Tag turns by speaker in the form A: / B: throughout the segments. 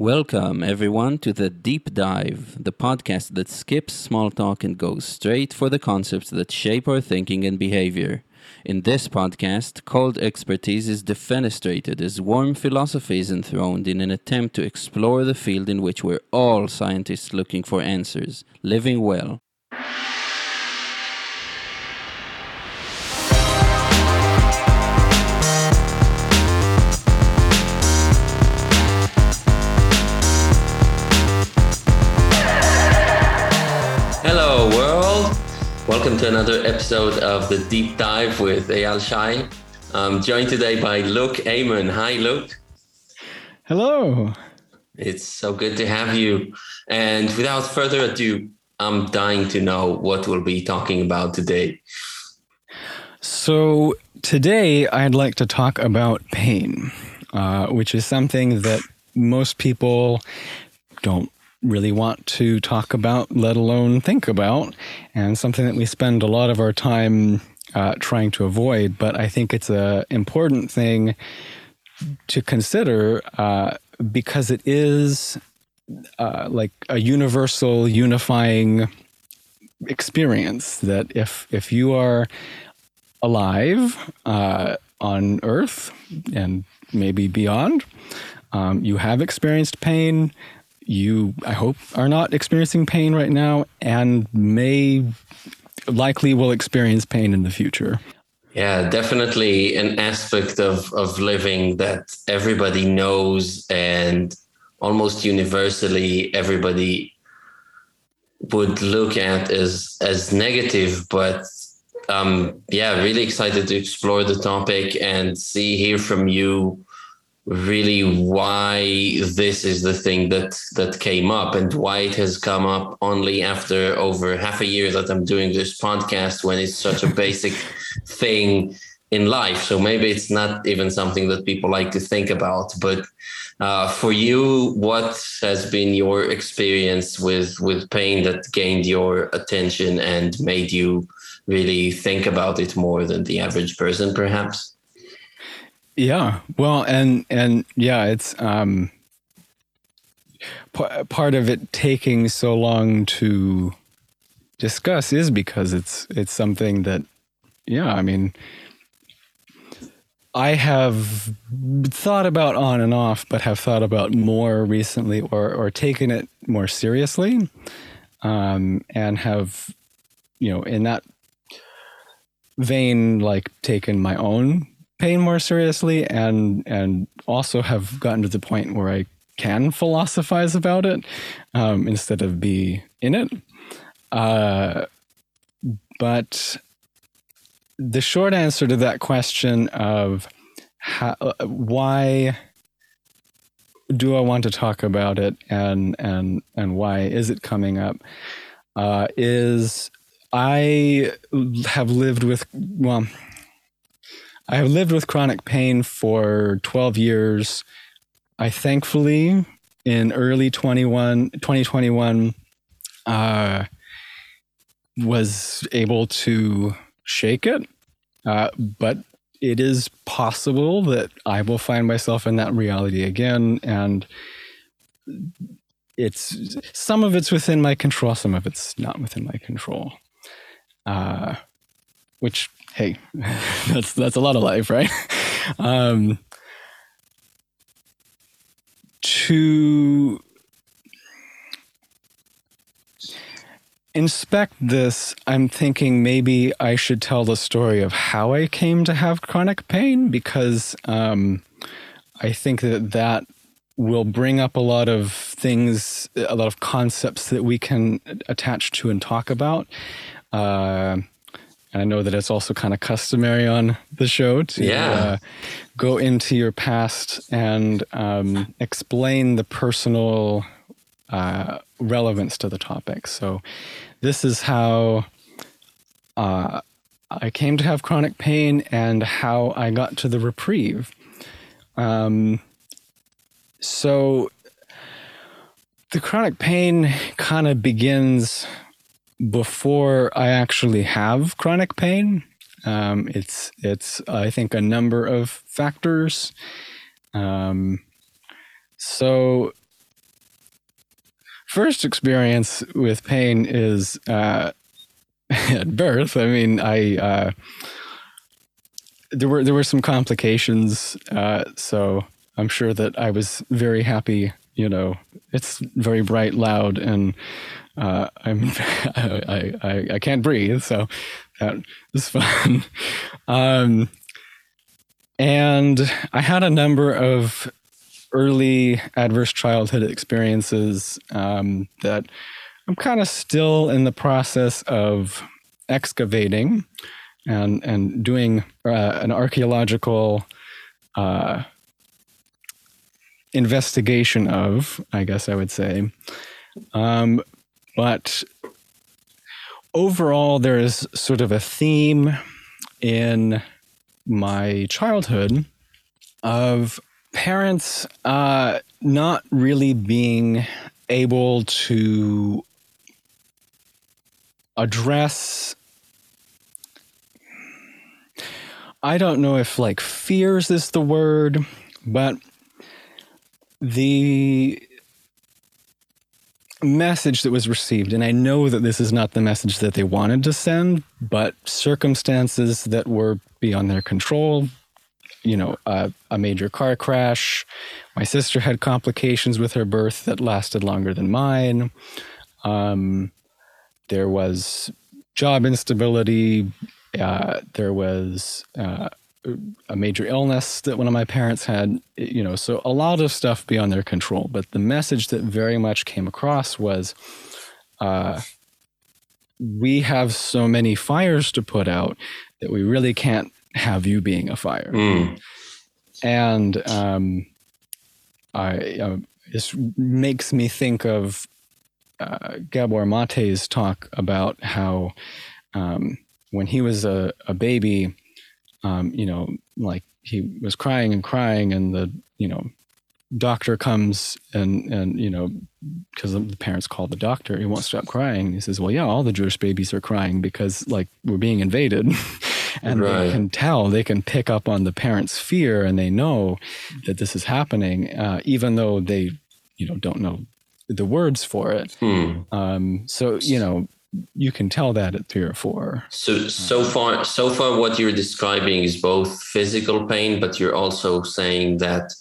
A: Welcome, everyone, to the Deep Dive, the podcast that skips small talk and goes straight for the concepts that shape our thinking and behavior. In this podcast, cold expertise is defenestrated as warm philosophy is enthroned in an attempt to explore the field in which we're all scientists looking for answers living well. Welcome to another episode of the Deep Dive with Eyal Shay. I'm joined today by Luke Aymon. Hi, Luke.
B: Hello.
A: It's so good to have you. And without further ado, I'm dying to know what we'll be talking about today.
B: So, today I'd like to talk about pain, uh, which is something that most people don't really want to talk about, let alone think about, and something that we spend a lot of our time uh, trying to avoid. But I think it's an important thing to consider uh, because it is uh, like a universal, unifying experience. That if if you are alive uh, on Earth and maybe beyond, um, you have experienced pain you, I hope, are not experiencing pain right now and may likely will experience pain in the future.
A: Yeah, definitely an aspect of, of living that everybody knows and almost universally everybody would look at as as negative, but um, yeah, really excited to explore the topic and see hear from you really why this is the thing that that came up and why it has come up only after over half a year that I'm doing this podcast when it's such a basic thing in life. So maybe it's not even something that people like to think about. But uh, for you, what has been your experience with with pain that gained your attention and made you really think about it more than the average person, perhaps?
B: Yeah. Well, and and yeah, it's um p- part of it taking so long to discuss is because it's it's something that yeah, I mean I have thought about on and off, but have thought about more recently or or taken it more seriously. Um and have you know, in that vein like taken my own pain more seriously and and also have gotten to the point where I can philosophize about it um, instead of be in it. Uh, but the short answer to that question of how, why do I want to talk about it and and and why is it coming up uh, is I have lived with well I have lived with chronic pain for 12 years. I thankfully, in early 21, 2021, uh, was able to shake it. Uh, but it is possible that I will find myself in that reality again. And it's some of it's within my control, some of it's not within my control. Uh, which hey, that's that's a lot of life, right? Um, to inspect this, I'm thinking maybe I should tell the story of how I came to have chronic pain because um, I think that that will bring up a lot of things, a lot of concepts that we can attach to and talk about. Uh, I know that it's also kind of customary on the show to
A: yeah. uh,
B: go into your past and um, explain the personal uh, relevance to the topic. So, this is how uh, I came to have chronic pain and how I got to the reprieve. Um, so, the chronic pain kind of begins before I actually have chronic pain. Um, it's it's I think a number of factors. Um, so first experience with pain is uh, at birth. I mean, I uh, there were there were some complications, uh, so I'm sure that I was very happy. You know, it's very bright, loud, and uh, I'm I, I I can't breathe, so that was fun. Um, and I had a number of early adverse childhood experiences um, that I'm kind of still in the process of excavating and and doing uh, an archaeological uh, investigation of, I guess I would say. Um, but overall, there is sort of a theme in my childhood of parents uh, not really being able to address I don't know if like fears is the word, but the message that was received, and I know that this is not the message that they wanted to send, but circumstances that were beyond their control, you know, a, a major car crash. My sister had complications with her birth that lasted longer than mine. Um, there was job instability. Uh, there was uh, a major illness that one of my parents had, you know, so a lot of stuff beyond their control. But the message that very much came across was uh, we have so many fires to put out that we really can't have you being a fire.
A: Mm.
B: And um, I, uh, this makes me think of uh, Gabor Maté's talk about how um, when he was a, a baby, um, you know, like he was crying and crying, and the you know doctor comes and and you know because the parents call the doctor he won't stop crying he says well yeah all the jewish babies are crying because like we're being invaded and right. they can tell they can pick up on the parents fear and they know that this is happening uh, even though they you know don't know the words for it
A: hmm.
B: um, so you know you can tell that at three or four.
A: So so far so far what you're describing is both physical pain, but you're also saying that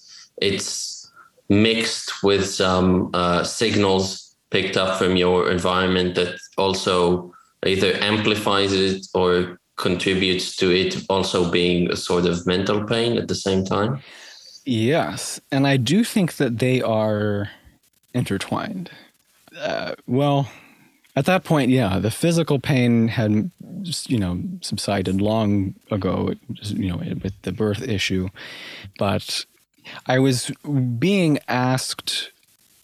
A: it's mixed with some uh, signals picked up from your environment that also either amplifies it or contributes to it also being a sort of mental pain at the same time.
B: Yes, and I do think that they are intertwined. Uh, well, at that point, yeah, the physical pain had, you know, subsided long ago, you know, with the birth issue. But I was being asked,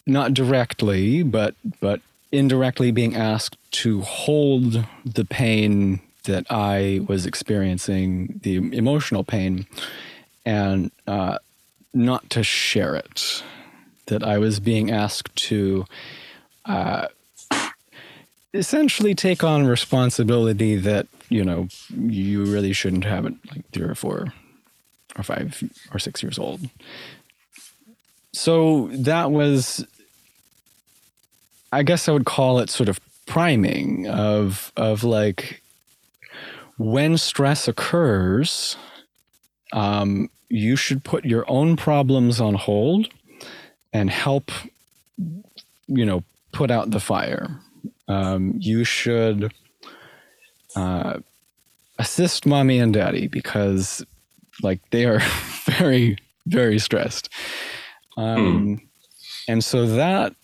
B: not directly, but but indirectly being asked to hold the pain that I was experiencing, the emotional pain, and uh, not to share it. That I was being asked to. Uh, essentially take on responsibility that you know you really shouldn't have it like three or four or five or six years old. So that was i guess i would call it sort of priming of of like when stress occurs um, you should put your own problems on hold and help you know put out the fire um, you should uh, assist mommy and daddy because like they are very very stressed um, mm. and so that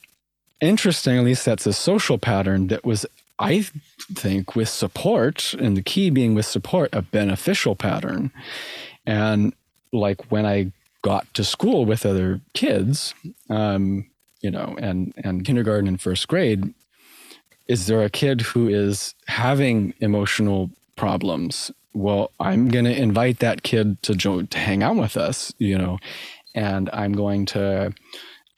B: interestingly sets a social pattern that was i think with support and the key being with support a beneficial pattern and like when i got to school with other kids um, you know and and kindergarten and first grade is there a kid who is having emotional problems? Well, I'm going to invite that kid to, jo- to hang out with us, you know, and I'm going to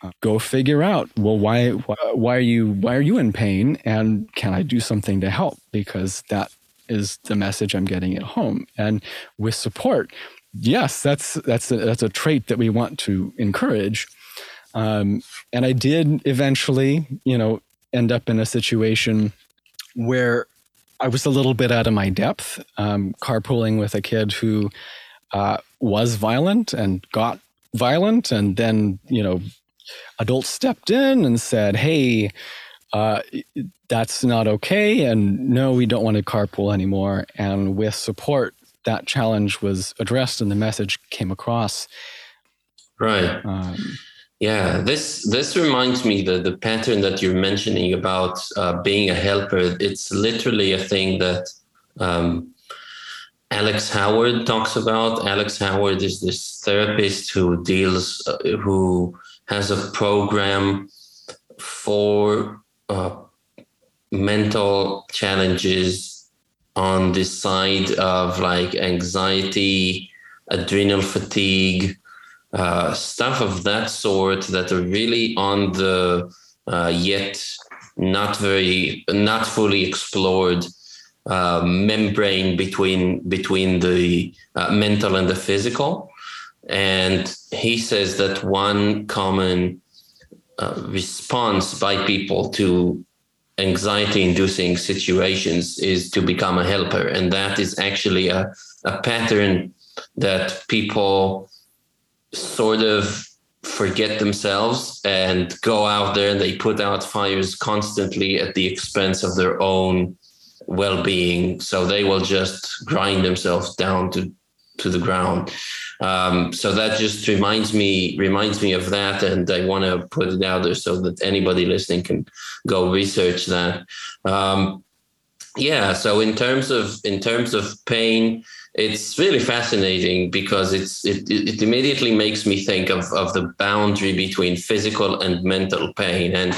B: uh, go figure out well why, why why are you why are you in pain? And can I do something to help? Because that is the message I'm getting at home. And with support yes that's that's a, that's a trait that we want to encourage. Um, and I did eventually, you know, end up in a situation where I was a little bit out of my depth, um, carpooling with a kid who uh, was violent and got violent. And then, you know, adults stepped in and said, hey, uh, that's not okay. And no, we don't want to carpool anymore. And with support, that challenge was addressed and the message came across.
A: Right. Um, yeah, this this reminds me that the pattern that you're mentioning about uh, being a helper. It's literally a thing that um, Alex Howard talks about. Alex Howard is this therapist who deals, uh, who has a program for uh, mental challenges on the side of like anxiety, adrenal fatigue, uh, stuff of that sort that are really on the uh, yet not very not fully explored uh, membrane between between the uh, mental and the physical. And he says that one common uh, response by people to anxiety inducing situations is to become a helper. And that is actually a, a pattern that people sort of forget themselves and go out there and they put out fires constantly at the expense of their own well-being. So they will just grind themselves down to to the ground. Um, so that just reminds me reminds me of that. And i want to put it out there so that anybody listening can go research that. Um, yeah so in terms of in terms of pain it's really fascinating because it's it, it immediately makes me think of, of the boundary between physical and mental pain. And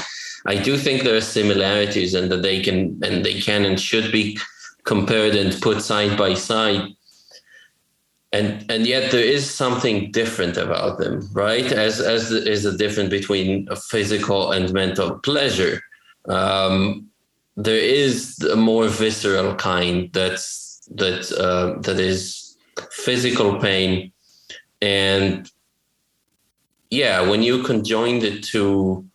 A: i do think there are similarities and that they can and they can and should be compared and put side by side. And and yet there is something different about them right? As as is a difference between physical and mental pleasure. Um, there is a more visceral kind that's that uh, that is physical pain, and yeah, when you conjoin the two,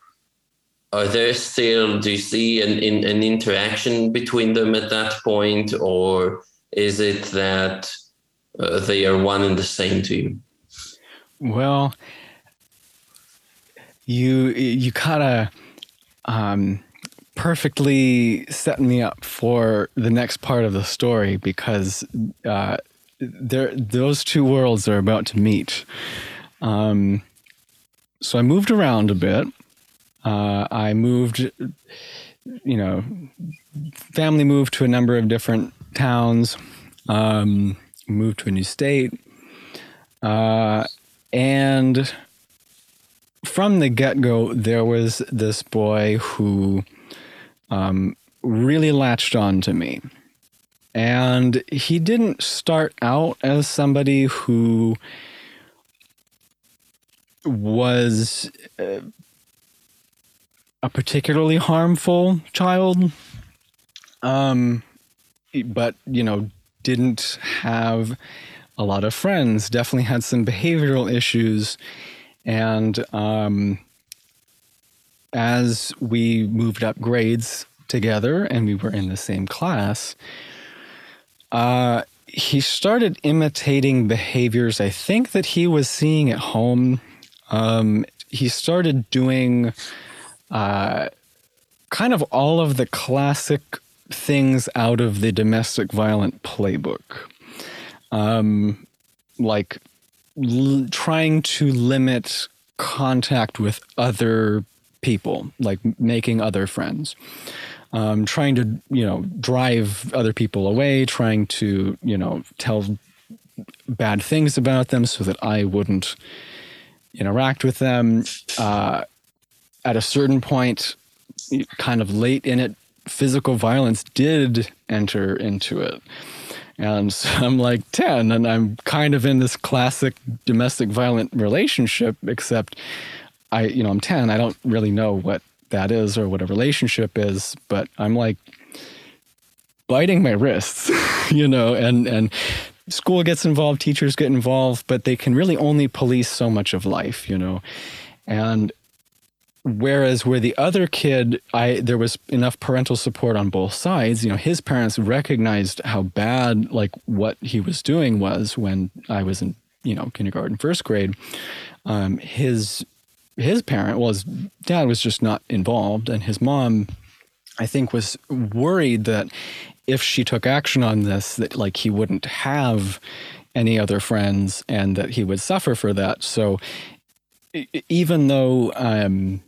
A: are there still do you see an, in, an interaction between them at that point, or is it that uh, they are one and the same to you?
B: Well, you you kind of um, perfectly setting me up for the next part of the story because uh, those two worlds are about to meet. Um, so I moved around a bit. Uh, I moved, you know, family moved to a number of different towns. Um, moved to a new state, uh, and from the get go, there was this boy who um, really latched on to me. And he didn't start out as somebody who was uh, a particularly harmful child, um, but, you know, didn't have a lot of friends, definitely had some behavioral issues. And um, as we moved up grades together and we were in the same class, uh, he started imitating behaviors I think that he was seeing at home. Um, he started doing uh, kind of all of the classic things out of the domestic violent playbook. Um, like l- trying to limit contact with other people, like making other friends, um, trying to, you know, drive other people away, trying to, you know, tell bad things about them so that I wouldn't interact with them. Uh, at a certain point, kind of late in it, physical violence did enter into it. And so I'm like 10, and I'm kind of in this classic domestic violent relationship, except I, you know, I'm 10. I don't really know what that is or what a relationship is, but I'm like biting my wrists, you know, and, and school gets involved, teachers get involved, but they can really only police so much of life, you know. And whereas where the other kid i there was enough parental support on both sides you know his parents recognized how bad like what he was doing was when i was in you know kindergarten first grade um, his his parent his dad was just not involved and his mom i think was worried that if she took action on this that like he wouldn't have any other friends and that he would suffer for that. So even though um,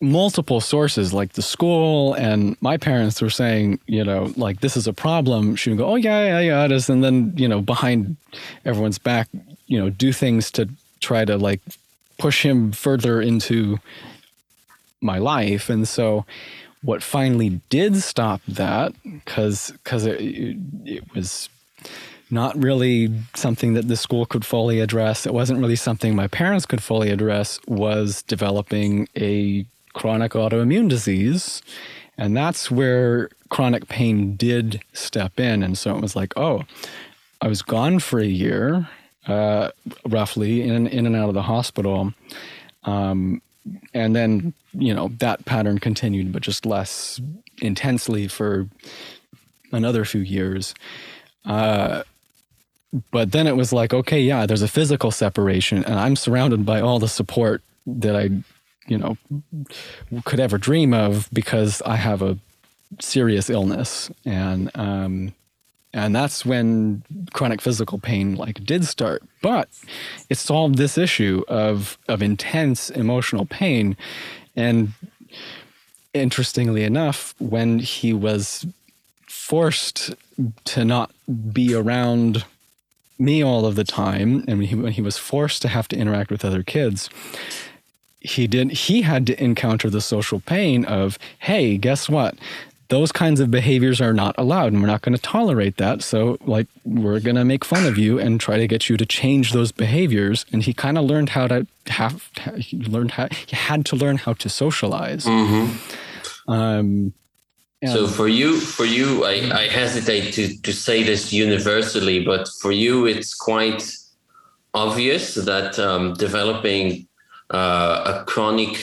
B: multiple sources like the school and my parents were saying you know like this is a problem she would go oh yeah yeah yeah it is and then you know behind everyone's back you know do things to try to like push him further into my life and so what finally did stop that because because it, it was not really something that the school could fully address. It wasn't really something my parents could fully address. Was developing a chronic autoimmune disease. And that's where chronic pain did step in. And so it was like, oh, I was gone for a year, uh, roughly, in, in and out of the hospital. Um, and then, you know, that pattern continued, but just less intensely for another few years. Uh, but then it was like, okay, yeah, there's a physical separation, and I'm surrounded by all the support that I you know could ever dream of because I have a serious illness and um, and that's when chronic physical pain like did start. But it solved this issue of of intense emotional pain. And interestingly enough when he was forced to not be around me all of the time and when he, when he was forced to have to interact with other kids he did he had to encounter the social pain of hey guess what those kinds of behaviors are not allowed and we're not going to tolerate that. So like we're going to make fun of you and try to get you to change those behaviors. And he kind of learned how to have he learned how he had to learn how to socialize. Mm-hmm. um,
A: so for you for you I, I hesitate to to say this universally but for you it's quite obvious that um, developing uh, a chronic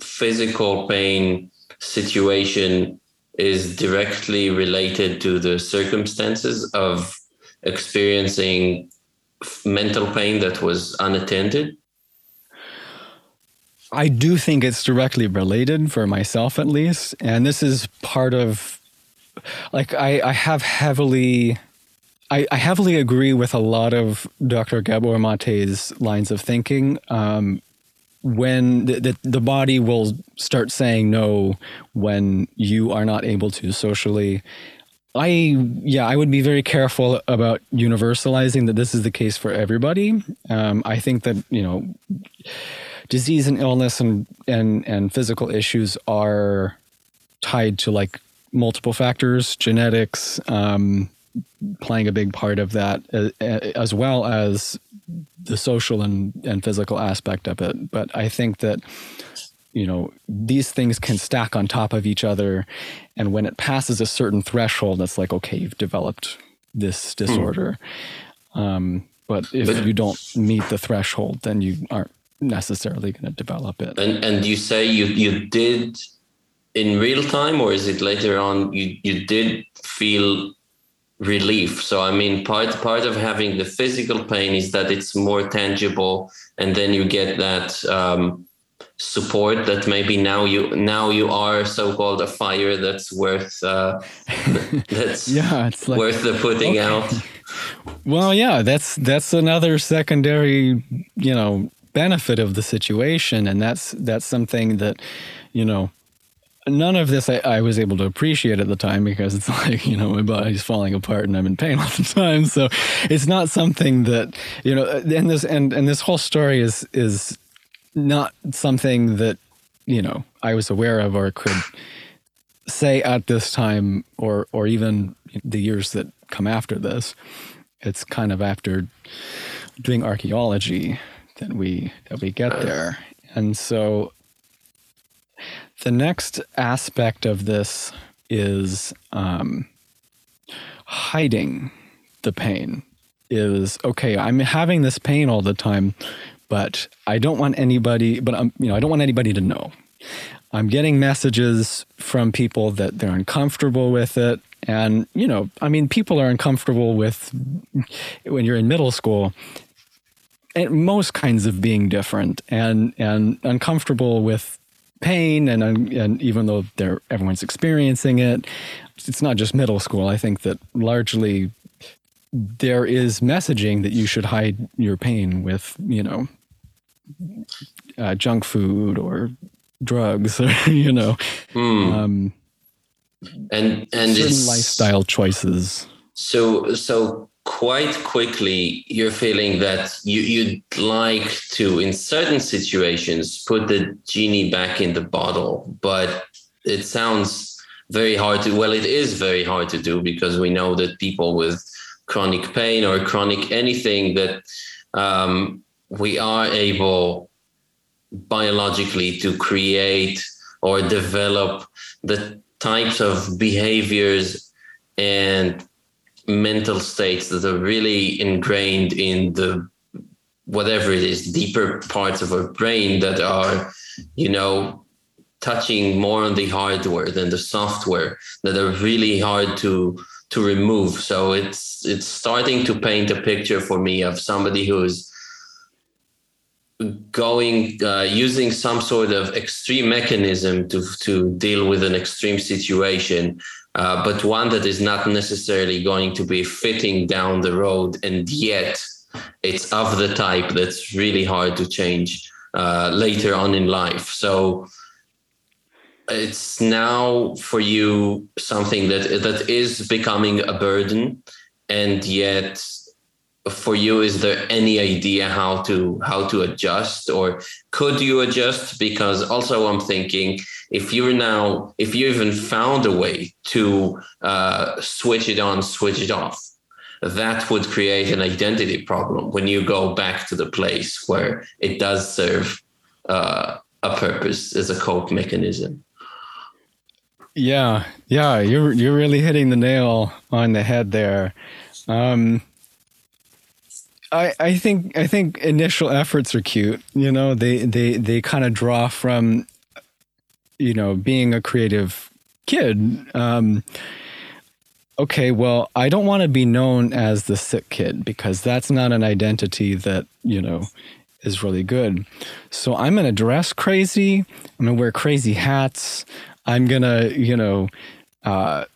A: physical pain situation is directly related to the circumstances of experiencing mental pain that was unattended?
B: I do think it's directly related for myself, at least. And this is part of, like, I, I have heavily. I, I heavily agree with a lot of Dr. Gabor Maté's lines of thinking. Um, when the, the, the, body will start saying no when you are not able to socially. I yeah i would be very careful about universalizing that this is the case for everybody. Um, i think that you know disease and illness and and and physical issues are tied to like multiple factors genetics um, playing a big part of that uh, as well as the social and, and physical aspect of it. But I think that, you know, these things can stack on top of each other. And when it passes a certain threshold, it's like, okay, you've developed this hmm. disorder. Mm. Um, but if but, you don't meet the threshold, then you aren't necessarily going to develop it.
A: And, and you say you, you did in real time, or is it later on you, you did feel relief so i mean part part of having the physical pain is that it's more tangible and then you get that um, support that maybe now you now you are so-called a fire that's worth uh, that's yeah it's like, worth the putting okay. out
B: well yeah that's that's another secondary you know benefit of the situation and that's that's something that you know none of this I, I, was able to appreciate at the time because it's like you know my body's falling apart and I'm in pain all the time. So it's not something that you know. Uh, and this and and this whole story is is not something that you know I was aware of or could say at this time or or even the years that come after this. It's kind of after doing archaeology that we that we get there. And so the next aspect of this is um, hiding the pain. Is okay, I'm having this pain all the time, but I don't want anybody, but I'm, you know, I don't want anybody to know. I'm getting messages from people that they're uncomfortable with it. And, you know, I mean, people are uncomfortable with when you're in middle school, and most kinds of being different and, and uncomfortable with pain. And, and even though they're, everyone's experiencing it, it's not just middle school. I think that largely there is messaging that you should hide your pain with, you know, uh, junk food or drugs, or, you know,
A: mm. um, and and
B: certain lifestyle choices.
A: So so quite quickly you're feeling that you you'd like to in certain situations put the genie back in the bottle, but it sounds very hard to well it is very hard to do because we know that people with chronic pain or chronic anything that um, we are able biologically to create or develop the types of behaviors and mental states that are really ingrained in the whatever it is deeper parts of our brain that are you know touching more on the hardware than the software that are really hard to to remove. So it's it's starting to paint a picture for me of somebody who's going uh, using some sort of extreme mechanism to to deal with an extreme situation uh, but one that is not necessarily going to be fitting down the road and yet it's of the type that's really hard to change uh, later on in life. So it's now for you something that that is becoming a burden and yet for you is there any idea how to how to adjust? Or could you adjust? Because also i'm thinking if you're now if you even found a way to uh, switch it on switch it off that would create an identity problem when you go back to the place where it does serve uh, a purpose as a cope mechanism
B: yeah, yeah, you're you're really hitting the nail on the head there. Um, I I think I think initial efforts are cute. You know, they they they kind of draw from, you know, being a creative kid. Um, okay, well, I don't want to be known as the sick kid because that's not an identity that you know is really good. So I'm gonna dress crazy. I'm gonna wear crazy hats. I'm gonna, you know, uh,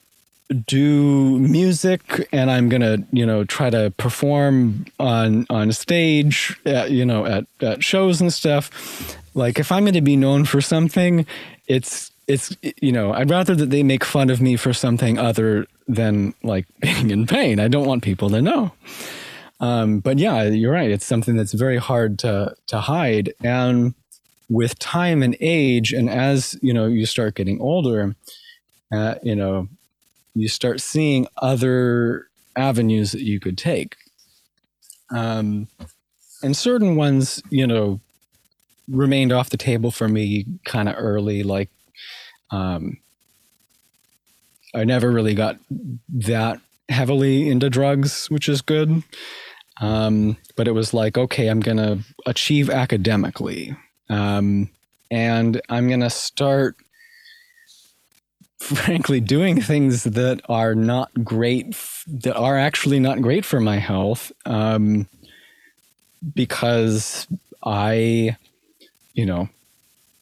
B: do music and I'm gonna, you know, try to perform on on stage, at, you know, at, at shows and stuff. Like if I'm gonna be known for something, it's it's you know, I'd rather that they make fun of me for something other than like being in pain. I don't want people to know. Um, but yeah, you're right. It's something that's very hard to to hide and with time and age, and as you know, you start getting older, uh, you know, you start seeing other avenues that you could take. Um, and certain ones, you know, remained off the table for me kind of early. Like, um, I never really got that heavily into drugs, which is good. Um, but it was like, okay, I'm going to achieve academically. Um, and I'm going to start, frankly, doing things that are not great, that are actually not great for my health. Um, because I, you know,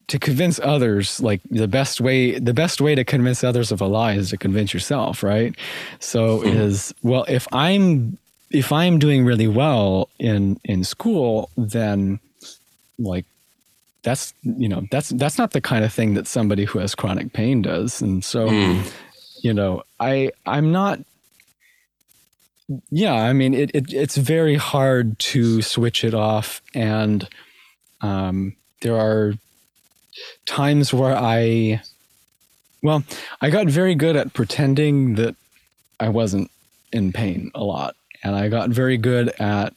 B: to convince others like the best way the best way to convince others of a lie is to convince yourself right so mm-hmm. is well if i'm if i'm doing really well in in school then like that's you know that's that's not the kind of thing that somebody who has chronic pain does and so mm. you know i i'm not yeah i mean it, it it's very hard to switch it off and um there are times where i well i got very good at pretending that i wasn't in pain a lot. And i got very good at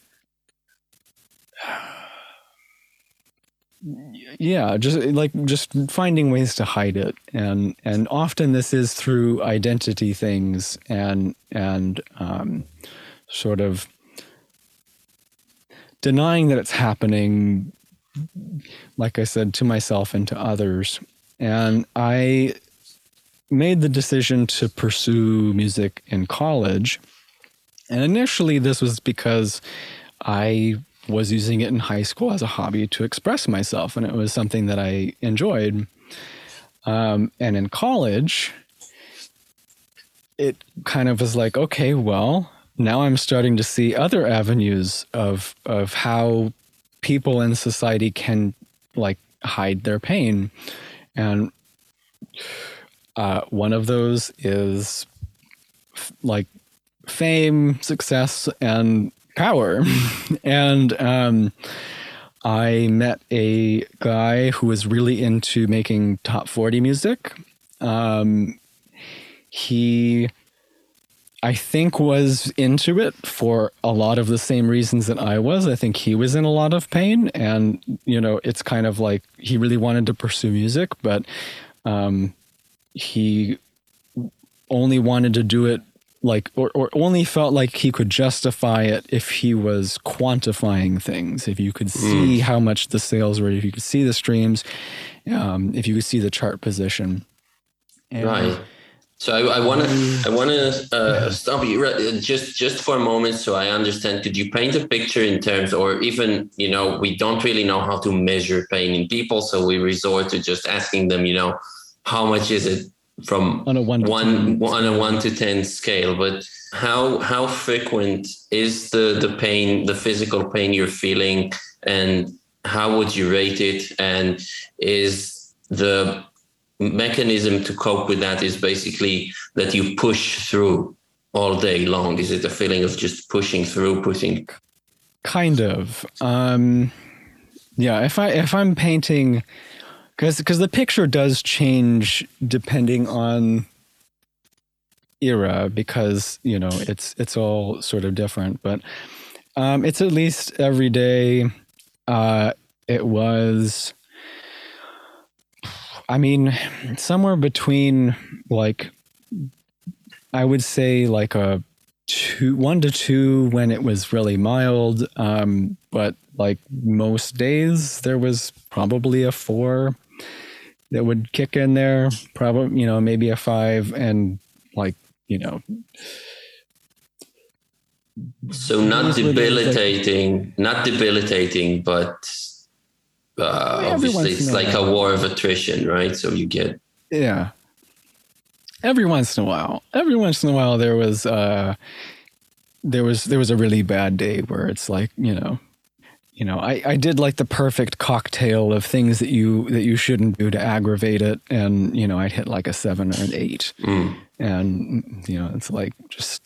B: yeah just like just finding ways to hide it. And and often this is through identity things and and um, sort of denying that it's happening, like I said, to myself and to others. And I made the decision to pursue music in college. And initially, this was because I was using it in high school as a hobby to express myself, and it was something that I enjoyed. Um, and in college, it kind of was like, okay, well, now I'm starting to see other avenues of of how people in society can like hide their pain, and uh, one of those is f- like fame, success, and power. and um, I met a guy who was really into making top 40 music. Um, he, I think, was into it for a lot of the same reasons that I was. I think he was in a lot of pain. And, you know, it's kind of like he really wanted to pursue music, but um, he only wanted to do it like or, or only felt like he could justify it if he was quantifying things if you could see mm. how much the sales were if you could see the streams um, if you could see the chart position
A: and right so I want to I want to uh, stop you just just for a moment so I understand. Could you paint a picture in terms, or even you know, we don't really know how to measure pain in people, so we resort to just asking them, you know, how much is it from
B: on a one,
A: one on a one to ten scale but how how frequent is the the pain the physical pain you're feeling and how would you rate it and is the mechanism to cope with that is basically that you push through all day long. Is it a feeling of just pushing through pushing.
B: Kind of. Um yeah if i if i'm painting because because the picture does change depending on era because you know it's it's all sort of different but um, it's at least every day uh, it was i mean somewhere between like i would say like a two one to two when it was really mild um, but like most days there was probably a four that would kick in there. Probably, you know, maybe a five and like, you know.
A: So not debilitating, not debilitating, but uh, obviously it's like a war of attrition, right? So you get.
B: Yeah. Every once in a while, every once in a while, there was, uh, there was, there was a really bad day where it's like, you know, you know, I, I did like the perfect cocktail of things that you that you shouldn't do to aggravate it, and you know, I'd hit like a seven or an eight, mm. and you know, it's like just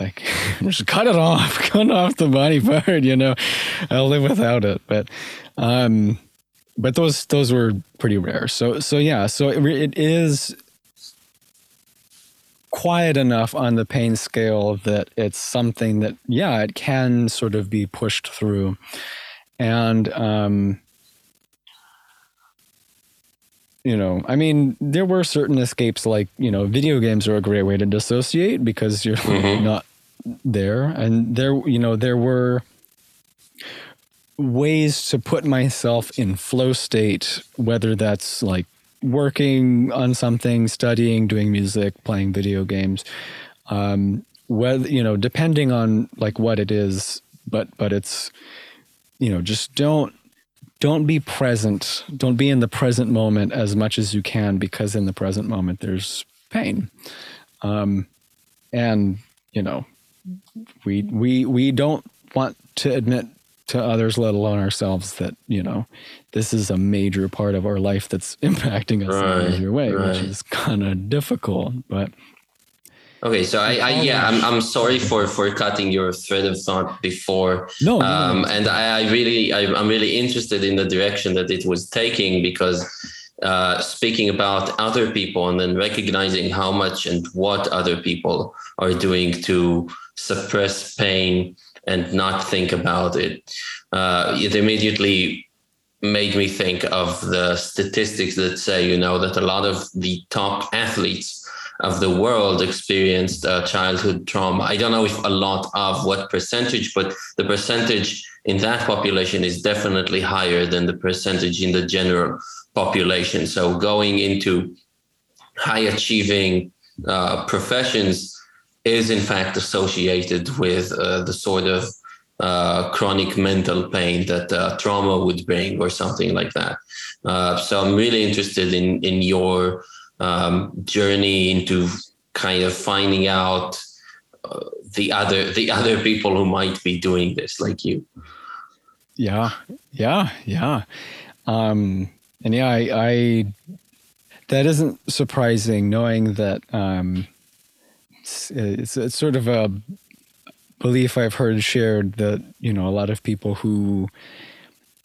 B: like just cut it off, cut off the body part. You know, I'll live without it, but um, but those those were pretty rare. So so yeah, so it, it is quiet enough on the pain scale that it's something that yeah it can sort of be pushed through and um you know i mean there were certain escapes like you know video games are a great way to dissociate because you're mm-hmm. not there and there you know there were ways to put myself in flow state whether that's like working on something, studying, doing music, playing video games. Um, whether you know, depending on like what it is, but but it's you know, just don't don't be present. Don't be in the present moment as much as you can because in the present moment there's pain. Um, and you know, we we we don't want to admit to others, let alone ourselves, that you know this is a major part of our life that's impacting us right, in a major way, right. which is kind of difficult. But
A: okay, so I, I yeah, I'm, I'm sorry for for cutting your thread of thought before.
B: No,
A: um,
B: no.
A: and I, I really I, I'm really interested in the direction that it was taking because. Uh, speaking about other people and then recognizing how much and what other people are doing to suppress pain and not think about it. Uh, it immediately made me think of the statistics that say, you know, that a lot of the top athletes of the world experienced uh, childhood trauma. I don't know if a lot of what percentage, but the percentage in that population is definitely higher than the percentage in the general population. So going into high achieving uh, professions is in fact associated with uh, the sort of uh, chronic mental pain that uh, trauma would bring or something like that. Uh, so I'm really interested in in your um, journey into kind of finding out uh, the other the other people who might be doing this like you.
B: Yeah, yeah, yeah. Um, and yeah, I, I that isn't surprising, knowing that um, it's, it's, it's sort of a belief I've heard shared that you know a lot of people who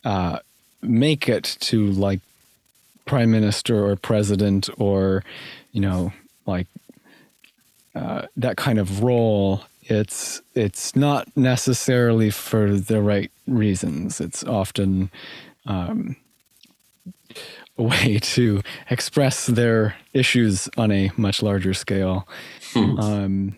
B: uh, make it to like prime minister or president or you know like uh, that kind of role it's it's not necessarily for the right reasons it's often um, a way to express their issues on a much larger scale. Hmm. Um,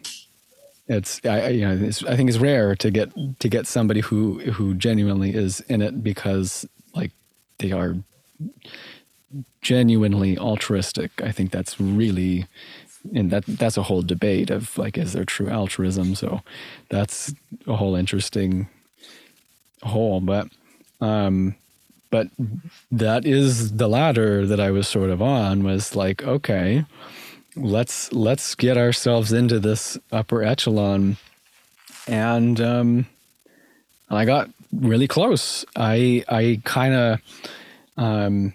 B: it's I you know it's, I think it's rare to get to get somebody who who genuinely is in it because like they are genuinely altruistic. I think that's really and that that's a whole debate of like is there true altruism so that's a whole interesting whole but um but that is the ladder that I was sort of on was like, okay, let's let's get ourselves into this upper echelon. And um, and I got really close. I I kind of um,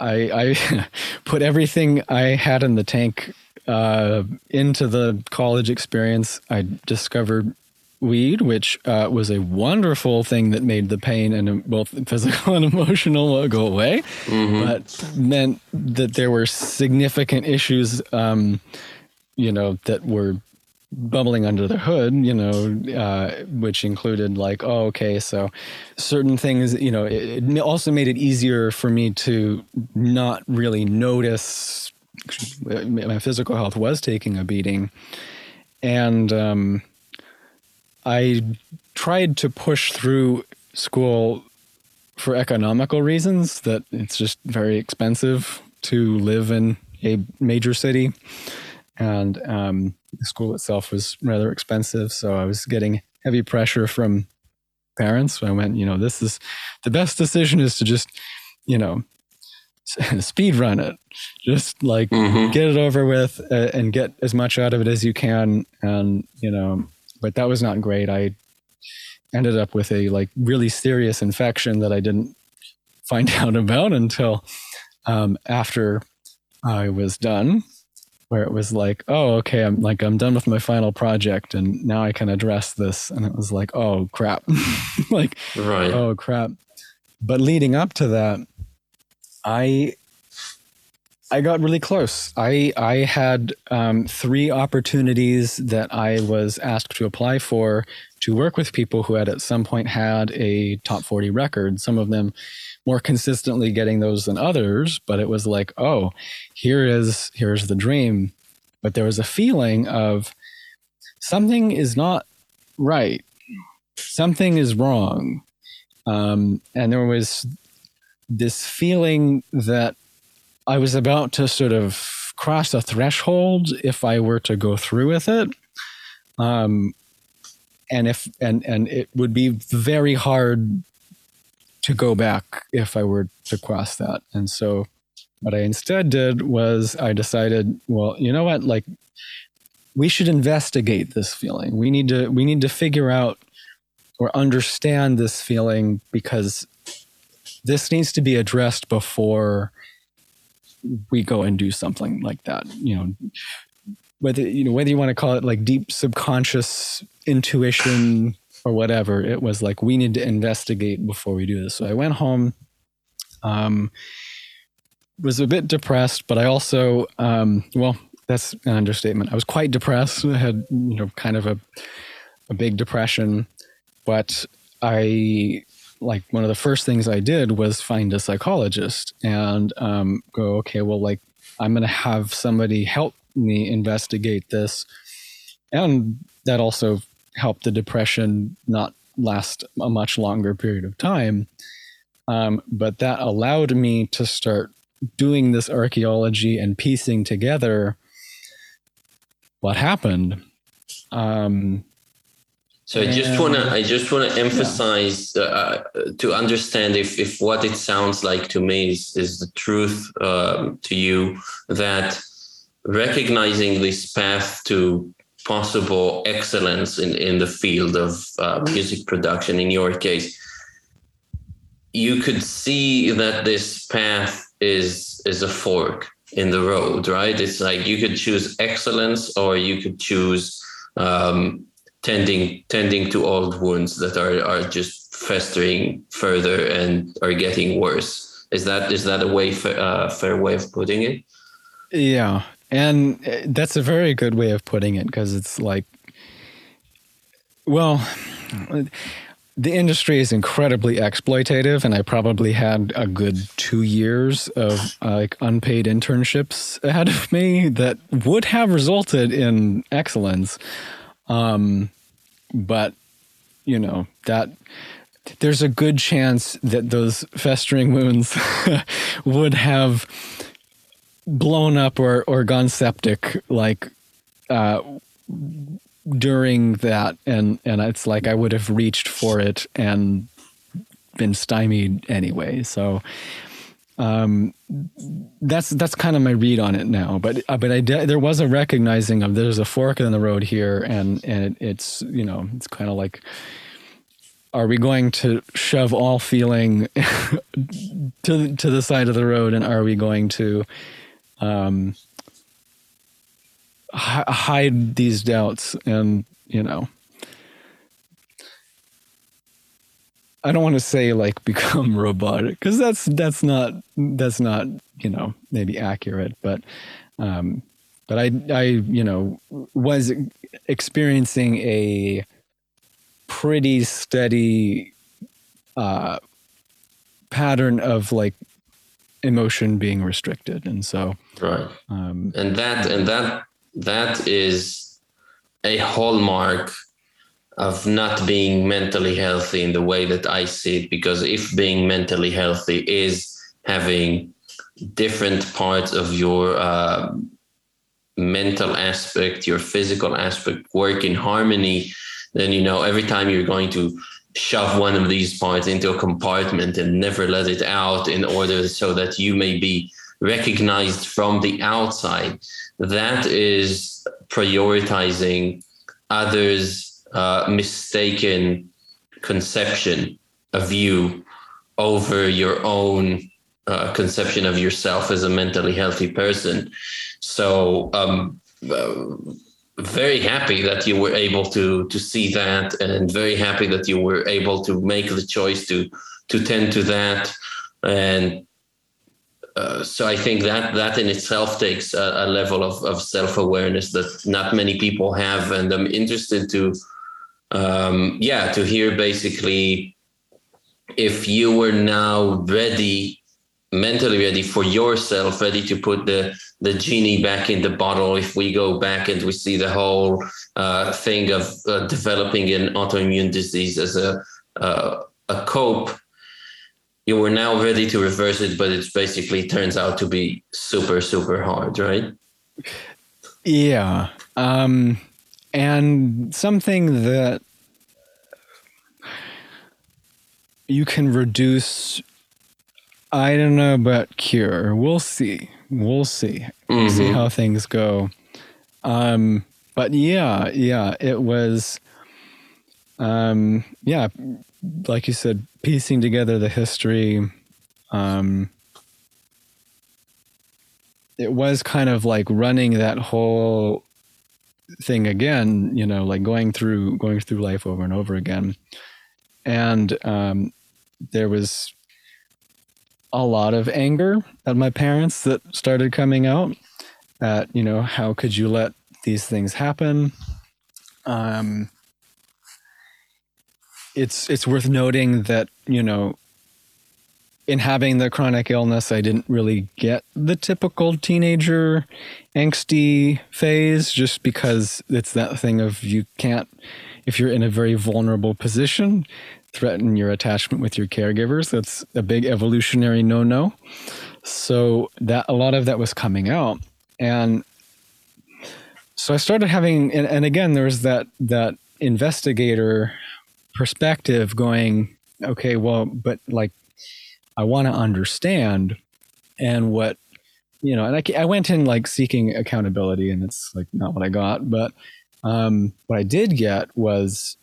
B: I I put everything I had in the tank uh, into the college experience. I discovered weed, which uh, was a wonderful thing that made the pain and both physical and emotional go away, mm-hmm. but meant that there were significant issues, um, you know, that were bubbling under the hood, you know, uh, which included like, oh, okay, so certain things, you know, it, it also made it easier for me to not really notice my physical health was taking a beating. And, um, I tried to push through school for economical reasons that it's just very expensive to live in a major city and um, the school itself was rather expensive. So i was getting heavy pressure from parents. So i went you know this is the best decision is to just you know speed run it. Just like mm-hmm. get it over with uh, and get as much out of it as you can. And you know but that was not great. I ended up with a like really serious infection that I didn't find out about until um, after I was done, where it was like, oh, okay, I'm like I'm done with my final project, and now I can address this. And it was like, oh crap, like, right. oh crap. But leading up to that, I I got really close. I I had um, three opportunities that I was asked to apply for to work with people who had at some point had a top 40 record. Some of them more consistently getting those than others, but it was like, oh, here is here's the dream. But there was a feeling of something is not right, something is wrong, um, and there was this feeling that I was about to sort of cross a threshold if I were to go through with it. Um, and if and and it would be very hard to go back if I were to cross that. And so what I instead did was I decided, well, you know what, like we should investigate this feeling. We need to we need to figure out or understand this feeling because this needs to be addressed before we go and do something like that you know whether you know whether you want to call it like deep subconscious intuition or whatever it was like we need to investigate before we do this. So i went home um was a bit depressed but i also um well that's an understatement. I was quite depressed. I had you know kind of a a big depression but i like one of the first things I did was find a psychologist and um, go, okay, well, like I'm going to have somebody help me investigate this. And that also helped the depression not last a much longer period of time. Um, but that allowed me to start doing this archaeology and piecing together what happened. Um,
A: so I just want to I just want to emphasize yeah. uh, to understand if if what it sounds like to me is is the truth um, to you that recognizing this path to possible excellence in in the field of uh, music production in your case you could see that this path is is a fork in the road right it's like you could choose excellence or you could choose um, tending tending to old wounds that are are just festering further and are getting worse. Is that is that a way uh, fair way of putting it?
B: Yeah, and uh, that's a very good way of putting it because it's like, well. The industry is incredibly exploitative, and I probably had a good two years of like unpaid internships ahead of me that would have resulted in excellence. Um, but you know that there's a good chance that those festering wounds would have blown up or or gone septic like uh, during that and and it's like I would have reached for it and been stymied anyway so um, that's that's kind of my read on it now. But uh, but I there was a recognizing of there's a fork in the road here, and and it's you know it's kind of like. Are we going to shove all feeling to to the side of the road, and are we going to um, h- hide these doubts and you know I don't want to say like become robotic because that's that's not that's not you know maybe accurate, but um, but I I you know was experiencing a pretty steady uh, pattern of like emotion being restricted, and so
A: right, um, and that and that that is a hallmark of not being mentally healthy in the way that I see it. Because if being mentally healthy is having different parts of your uh, mental aspect, your physical aspect work in harmony, then you know every time you're going to shove one of these parts into a compartment and never let it out in order so that you may be recognized from the outside. That is prioritizing others uh, mistaken conception of you over your own uh, conception of yourself as a mentally healthy person. So, um, uh, very happy that you were able to to see that, and very happy that you were able to make the choice to to tend to that. And uh, so, I think that that in itself takes a, a level of, of self awareness that not many people have, and I'm interested to um, yeah, to hear basically if you were now ready, mentally ready for yourself, ready to put the the genie back in the bottle. If we go back and we see the whole uh, thing of uh, developing an autoimmune disease as a uh, a cope, you were now ready to reverse it, but it basically turns out to be super super hard, right?
B: Yeah. Um and something that you can reduce I don't know about cure. We'll see. We'll see. Mm-hmm. See how things go. Um but yeah, yeah, it was um yeah, like you said, piecing together the history um it was kind of like running that whole thing again, you know, like going through going through life over and over again. And um, there was a lot of anger at my parents that started coming out at, you know, how could you let these things happen? Um, it's it's worth noting that you know in having the chronic illness, I didn't really get the typical teenager angsty phase just because it's that thing of you can't, if you're in a very vulnerable position, threaten your attachment with your caregivers. That's a big evolutionary no no. So that a lot of that was coming out. And so I started having and, and again there was that that investigator perspective going, okay, well, but like I want to understand and what you know and I, I went in like seeking accountability and it's like not what i got but um, what i did get was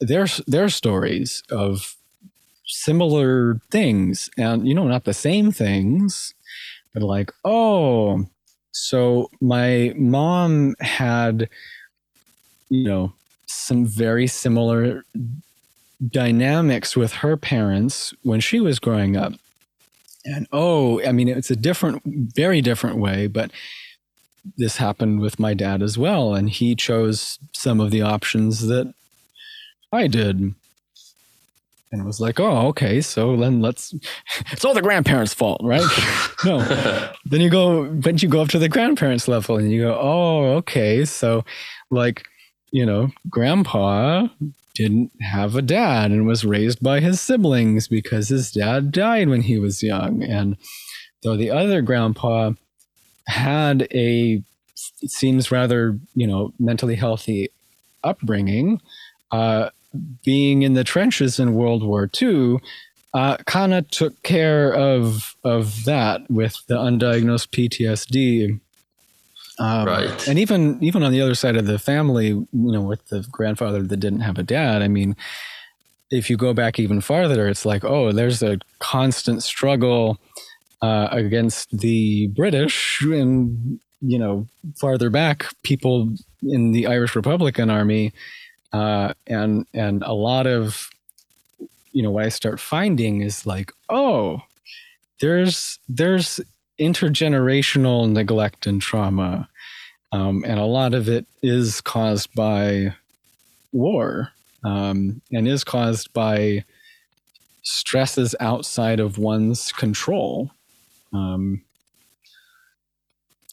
B: their their stories of similar things and you know not the same things but like oh so my mom had you know some very similar dynamics with her parents when she was growing up. And oh, I mean, it's a different, very different way, but this happened with my dad as well. And he chose some of the options that I did. And it was like, oh, okay, so then let's, it's all the grandparents' fault, right? no. then you go, then you go up to the grandparents' level and you go, oh, okay, so like, you know, grandpa didn't have a dad and was raised by his siblings because his dad died when he was young. And though the other grandpa had a, it seems rather, you know, mentally healthy upbringing, uh, being in the trenches in World War II, uh, of took care of of that with the undiagnosed PTSD um, right. And even even on the other side of the family, you know, with the grandfather that didn't have a dad, I mean, if you go back even farther, it's like, oh, there's a constant struggle uh, against the British, and you know, farther back, people in the Irish Republican Army, uh, and and a lot of, you know, what I start finding is like, oh, there's there's intergenerational neglect and trauma. Um, and a lot of it is caused by war um, and is caused by stresses outside of one's control. Um,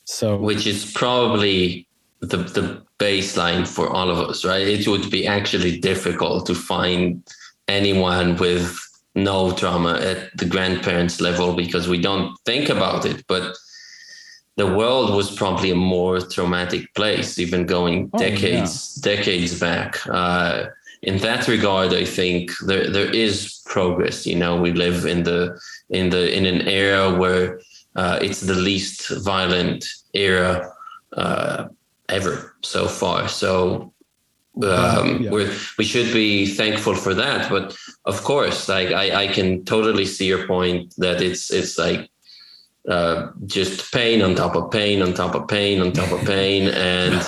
B: so,
A: which is probably the the baseline for all of us, right? It would be actually difficult to find anyone with no trauma at the grandparents level because we don't think about it but the world was probably a more traumatic place even going oh, decades yeah. decades back uh, in that regard i think there there is progress you know we live in the in the in an era where uh, it's the least violent era uh, ever so far so um, yeah. we we should be thankful for that. But of course, like I, I can totally see your point that it's it's like uh, just pain on top of pain on top of pain on top of pain, and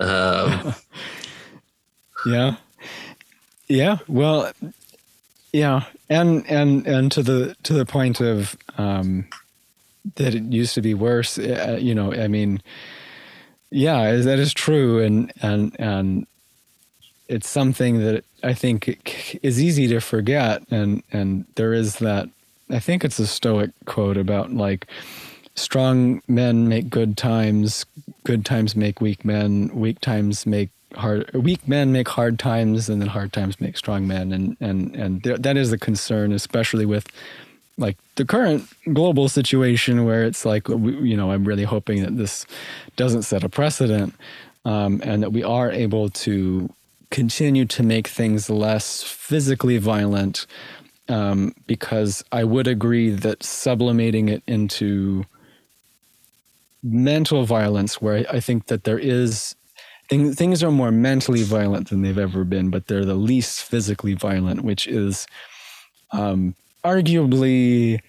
A: um,
B: yeah, yeah. Well, yeah, and and and to the to the point of um, that it used to be worse. Uh, you know, I mean. Yeah, that is true, and and and it's something that I think is easy to forget, and and there is that. I think it's a Stoic quote about like strong men make good times, good times make weak men, weak times make hard weak men make hard times, and then hard times make strong men, and and and that is a concern, especially with like the current global situation where it's like you know i'm really hoping that this doesn't set a precedent um, and that we are able to continue to make things less physically violent um, because I would agree that sublimating it into mental violence, where I think that there is things, are more mentally violent than they've ever been, but they're the least physically violent, which is um, arguably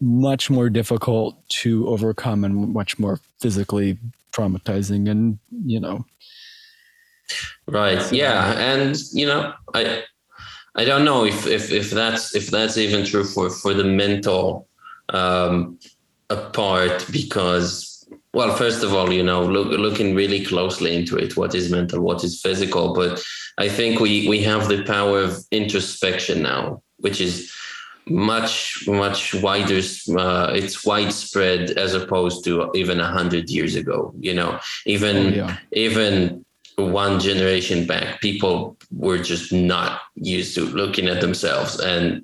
B: much more difficult to overcome and much more physically traumatizing and you know
A: Right. Yeah, and you know, I I don't know if if if that's if that's even true for for the mental um, part because well, first of all, you know, look, looking really closely into it, what is mental, what is physical, but I think we we have the power of introspection now, which is much much wider uh, it's widespread as opposed to even a hundred years ago you know? Even oh, yeah. even one generation back people were just not used to looking at themselves and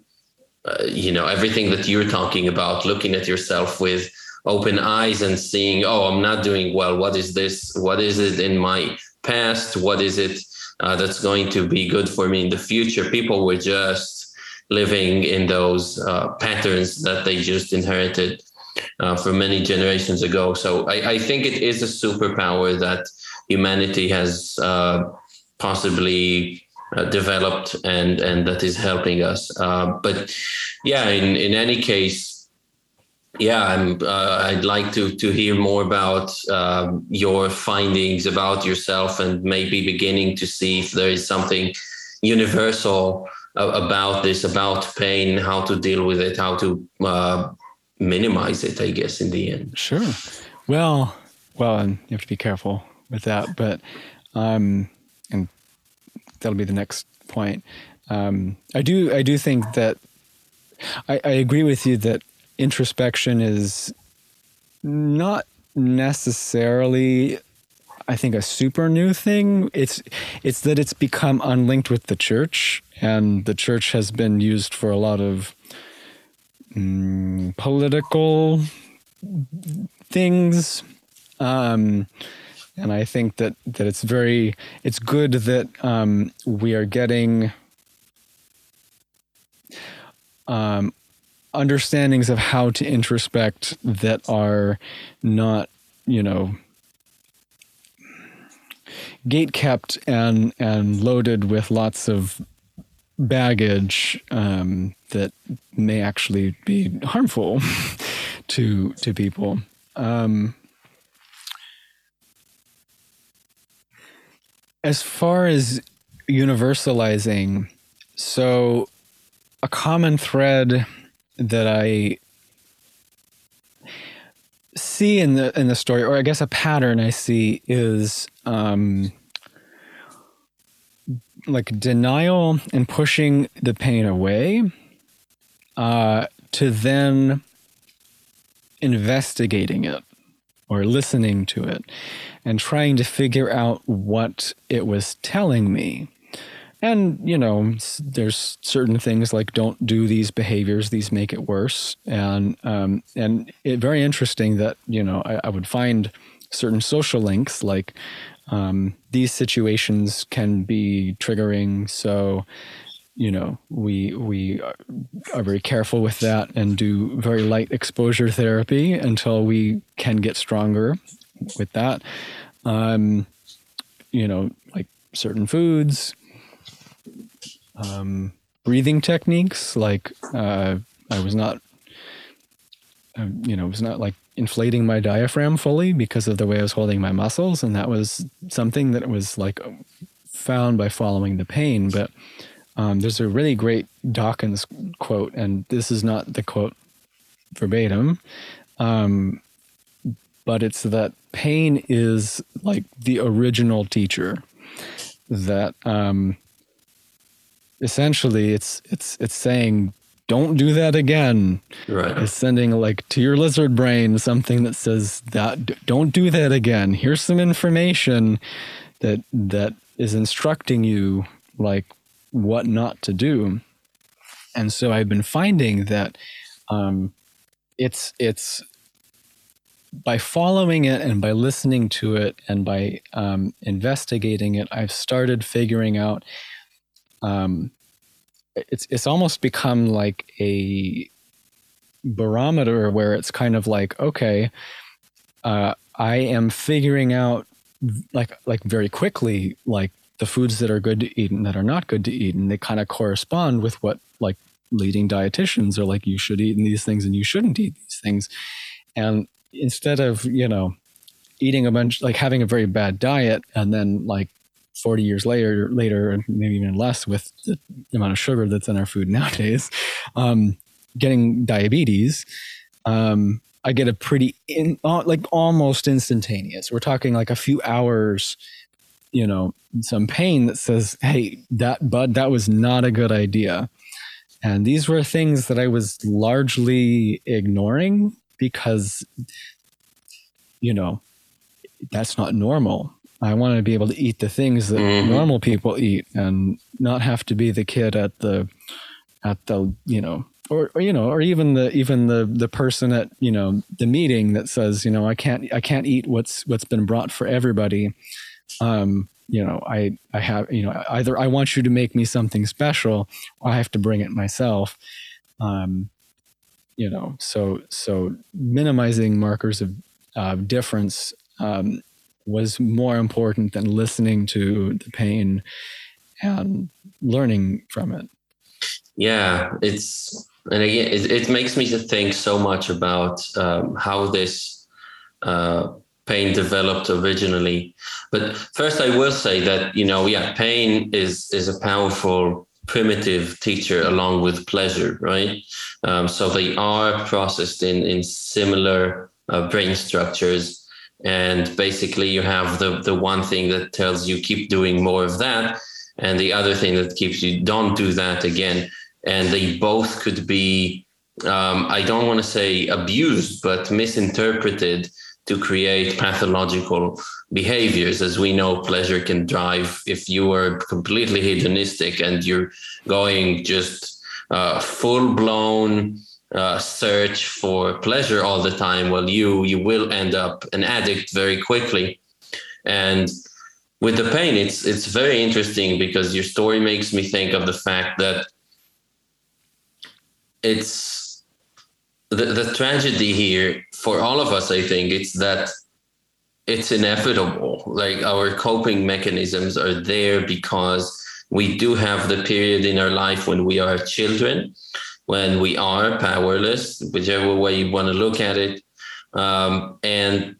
A: uh, you know everything that you're talking about looking at yourself with open eyes and seeing oh i'm not doing well. What is this? What is it in my past? What is it uh, that's going to be good for me in the future? People were just living in those uh, patterns that they just inherited uh, from many generations ago. So I, I, think it is a superpower that humanity has uh, possibly uh, developed and and that is helping us. Uh, but yeah, in in any case. Yeah, I'm, uh, I'd like to to hear more about um, your findings about yourself, and maybe beginning to see if there is something universal about this, about pain, how to deal with it, how to uh, minimize it, I guess, in the end.
B: Sure. Well, well, and you have to be careful with that, but, um, and that'll be the next point. Um, I do, I do think that I, I agree with you that introspection is not necessarily I think a super new thing. It's it's that it's become unlinked with the church, and the church has been used for a lot of mm, political things. Um, and I think that that it's very it's good that um, we are getting um, understandings of how to introspect that are not you know gate kept and and loaded with lots of baggage um, that may actually be harmful to to people. Um, as far as universalizing, so a common thread that I see in the in the story, or I guess a pattern I see is um, like denial and pushing the pain away, uh, to then investigating it or listening to it and trying to figure out what it was telling me. And you know there's certain things like don't do these behaviors these make it worse. And um, and it very interesting that you know I, I would find certain social links like um, these situations can be triggering so you know we we are very careful with that and do very light exposure therapy until we can get stronger with that um, you know like certain foods um, breathing techniques. Like uh, I was not, uh, you know, it was not like inflating my diaphragm fully because of the way I was holding my muscles, and that was something that was like found by following the pain. But um, there's a really great Dawkins quote, and this is not the quote verbatim, um, but it's that pain is like the original teacher. That um, essentially it's it's it's saying don't do that again.
A: Right.
B: It's sending like to your lizard brain something that says that don't do that again. Here's some information that that is instructing you like what not to do. And so I've been finding that um, it's it's by following it and by listening to it and by um, investigating it, I've started figuring out um, it's it's almost become like a barometer where it's kind of like okay uh, i am figuring out like like very quickly like the foods that are good to eat and that are not good to eat. And they kind of correspond with what like leading dietitians are like you should eat these things and you shouldn't eat these things. And instead of you know eating a bunch like having a very bad diet and then like 40 years later, later, maybe even less with the amount of sugar that's in our food nowadays, um, getting diabetes, um, I get a pretty in, uh, like almost instantaneous. We're talking like a few hours you know some pain that says hey that bud that was not a good idea and these were things that i was largely ignoring because you know that's not normal i want to be able to eat the things that mm-hmm. normal people eat and not have to be the kid at the at the you know or, or, you know or even the even the the person at you know the meeting that says you know i can't i can't eat what's what's been brought for everybody um you know i i have you know either i want you to make me something special or i have to bring it myself um you know so so minimizing markers of uh, difference um, was more important than listening to the pain and learning from it.
A: Yeah it's and again it, it makes me to think so much about um, how this uh, pain developed originally. But first i will say that you know yeah pain is is a powerful primitive teacher along with pleasure right? Um, so they are processed in in similar uh, brain structures and basically you have the the one thing that tells you keep doing more of that and the other thing that keeps you don't do that again. And they both could be um, i don't want to say abused but misinterpreted to create pathological behaviors. As we know pleasure can drive if you are completely hedonistic and you're going just uh, full blown uh, search for pleasure all the time well you you will end up an addict very quickly and with the pain it's it's very interesting because your story makes me think of the fact that it's the, the tragedy here for all of us, I think, it's that it's inevitable. Like our coping mechanisms are there because we do have the period in our life when we are children, when we are powerless, whichever way you want to look at it. Um, and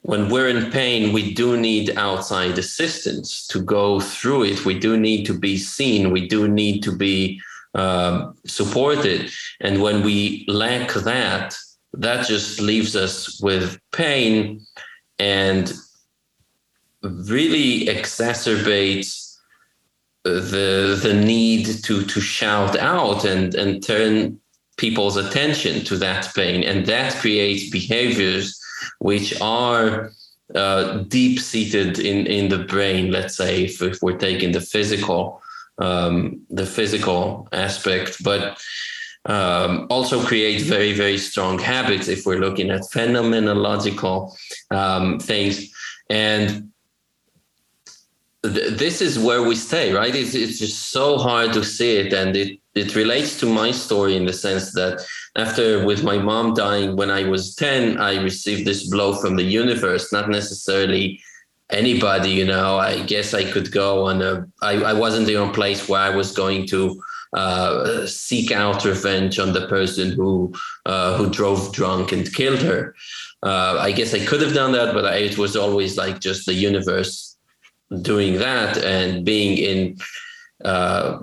A: when we're in pain, we do need outside assistance to go through it. We do need to be seen. We do need to be um, supported. And when we lack that, that just leaves us with pain and really exacerbates the the need to to shout out and and turn people's attention to that pain and that creates behaviors which are uh, deep seated in in the brain let's say if, if we're taking the physical um, the physical aspect, but um, also create very, very strong habits if we're looking at phenomenological um, things. And th- this is where we stay, right? It's, it's just so hard to see it. And it, it relates to my story in the sense that after with my mom dying when I was 10, I received this blow from the universe, not necessarily anybody, you know, I guess I could go on a, I, I wasn't in a place where I was going to uh, seek out revenge on the person who uh, who drove drunk and killed her. Uh, I guess I could have done that, but I, it was always like just the universe doing that and being in uh,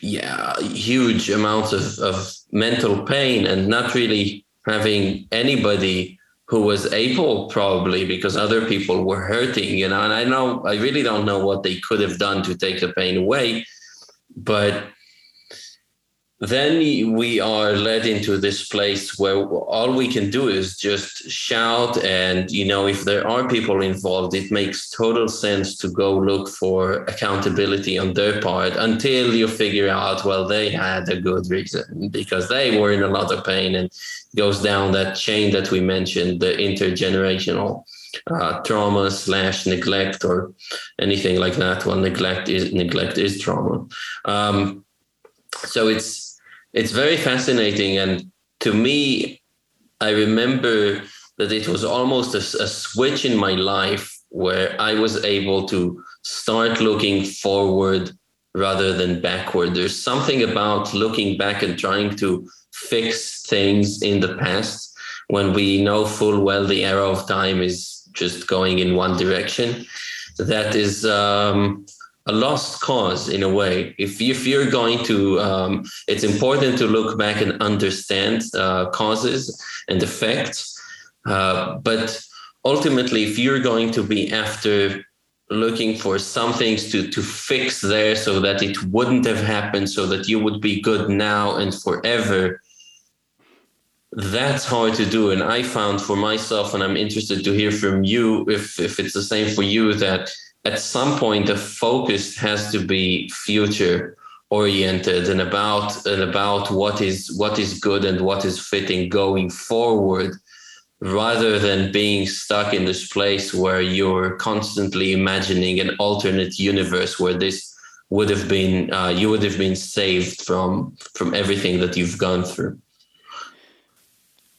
A: yeah huge amounts of, of mental pain and not really having anybody who was able probably because other people were hurting you know and i know i really don't know what they could have done to take the pain away but then we are led into this place where all we can do is just shout and you know if there are people involved it makes total sense to go look for accountability on their part until you figure out well they had a good reason because they were in a lot of pain and goes down that chain that we mentioned the intergenerational uh, trauma slash neglect or anything like that. Well neglect is neglect is trauma. Um, so it's it's very fascinating. And to me, I remember that it was almost a, a, switch in my life where I was able to start looking forward rather than backward. There's something about looking back and trying to fix things in the past when we know full well the arrow of time is just going in one direction. That is um, a lost cause in a way. If, if you're going to, um, it's important to look back and understand uh, causes and effects. Uh, but ultimately, if you're going to be after looking for some things to to fix there so that it wouldn't have happened so that you would be good now and forever that's hard to do and i found for myself and i'm interested to hear from you if if it's the same for you that at some point the focus has to be future oriented and about and about what is what is good and what is fitting going forward rather than being stuck in this place where you're constantly imagining an alternate universe where this would have been uh, you would have been saved from from everything that you've gone through.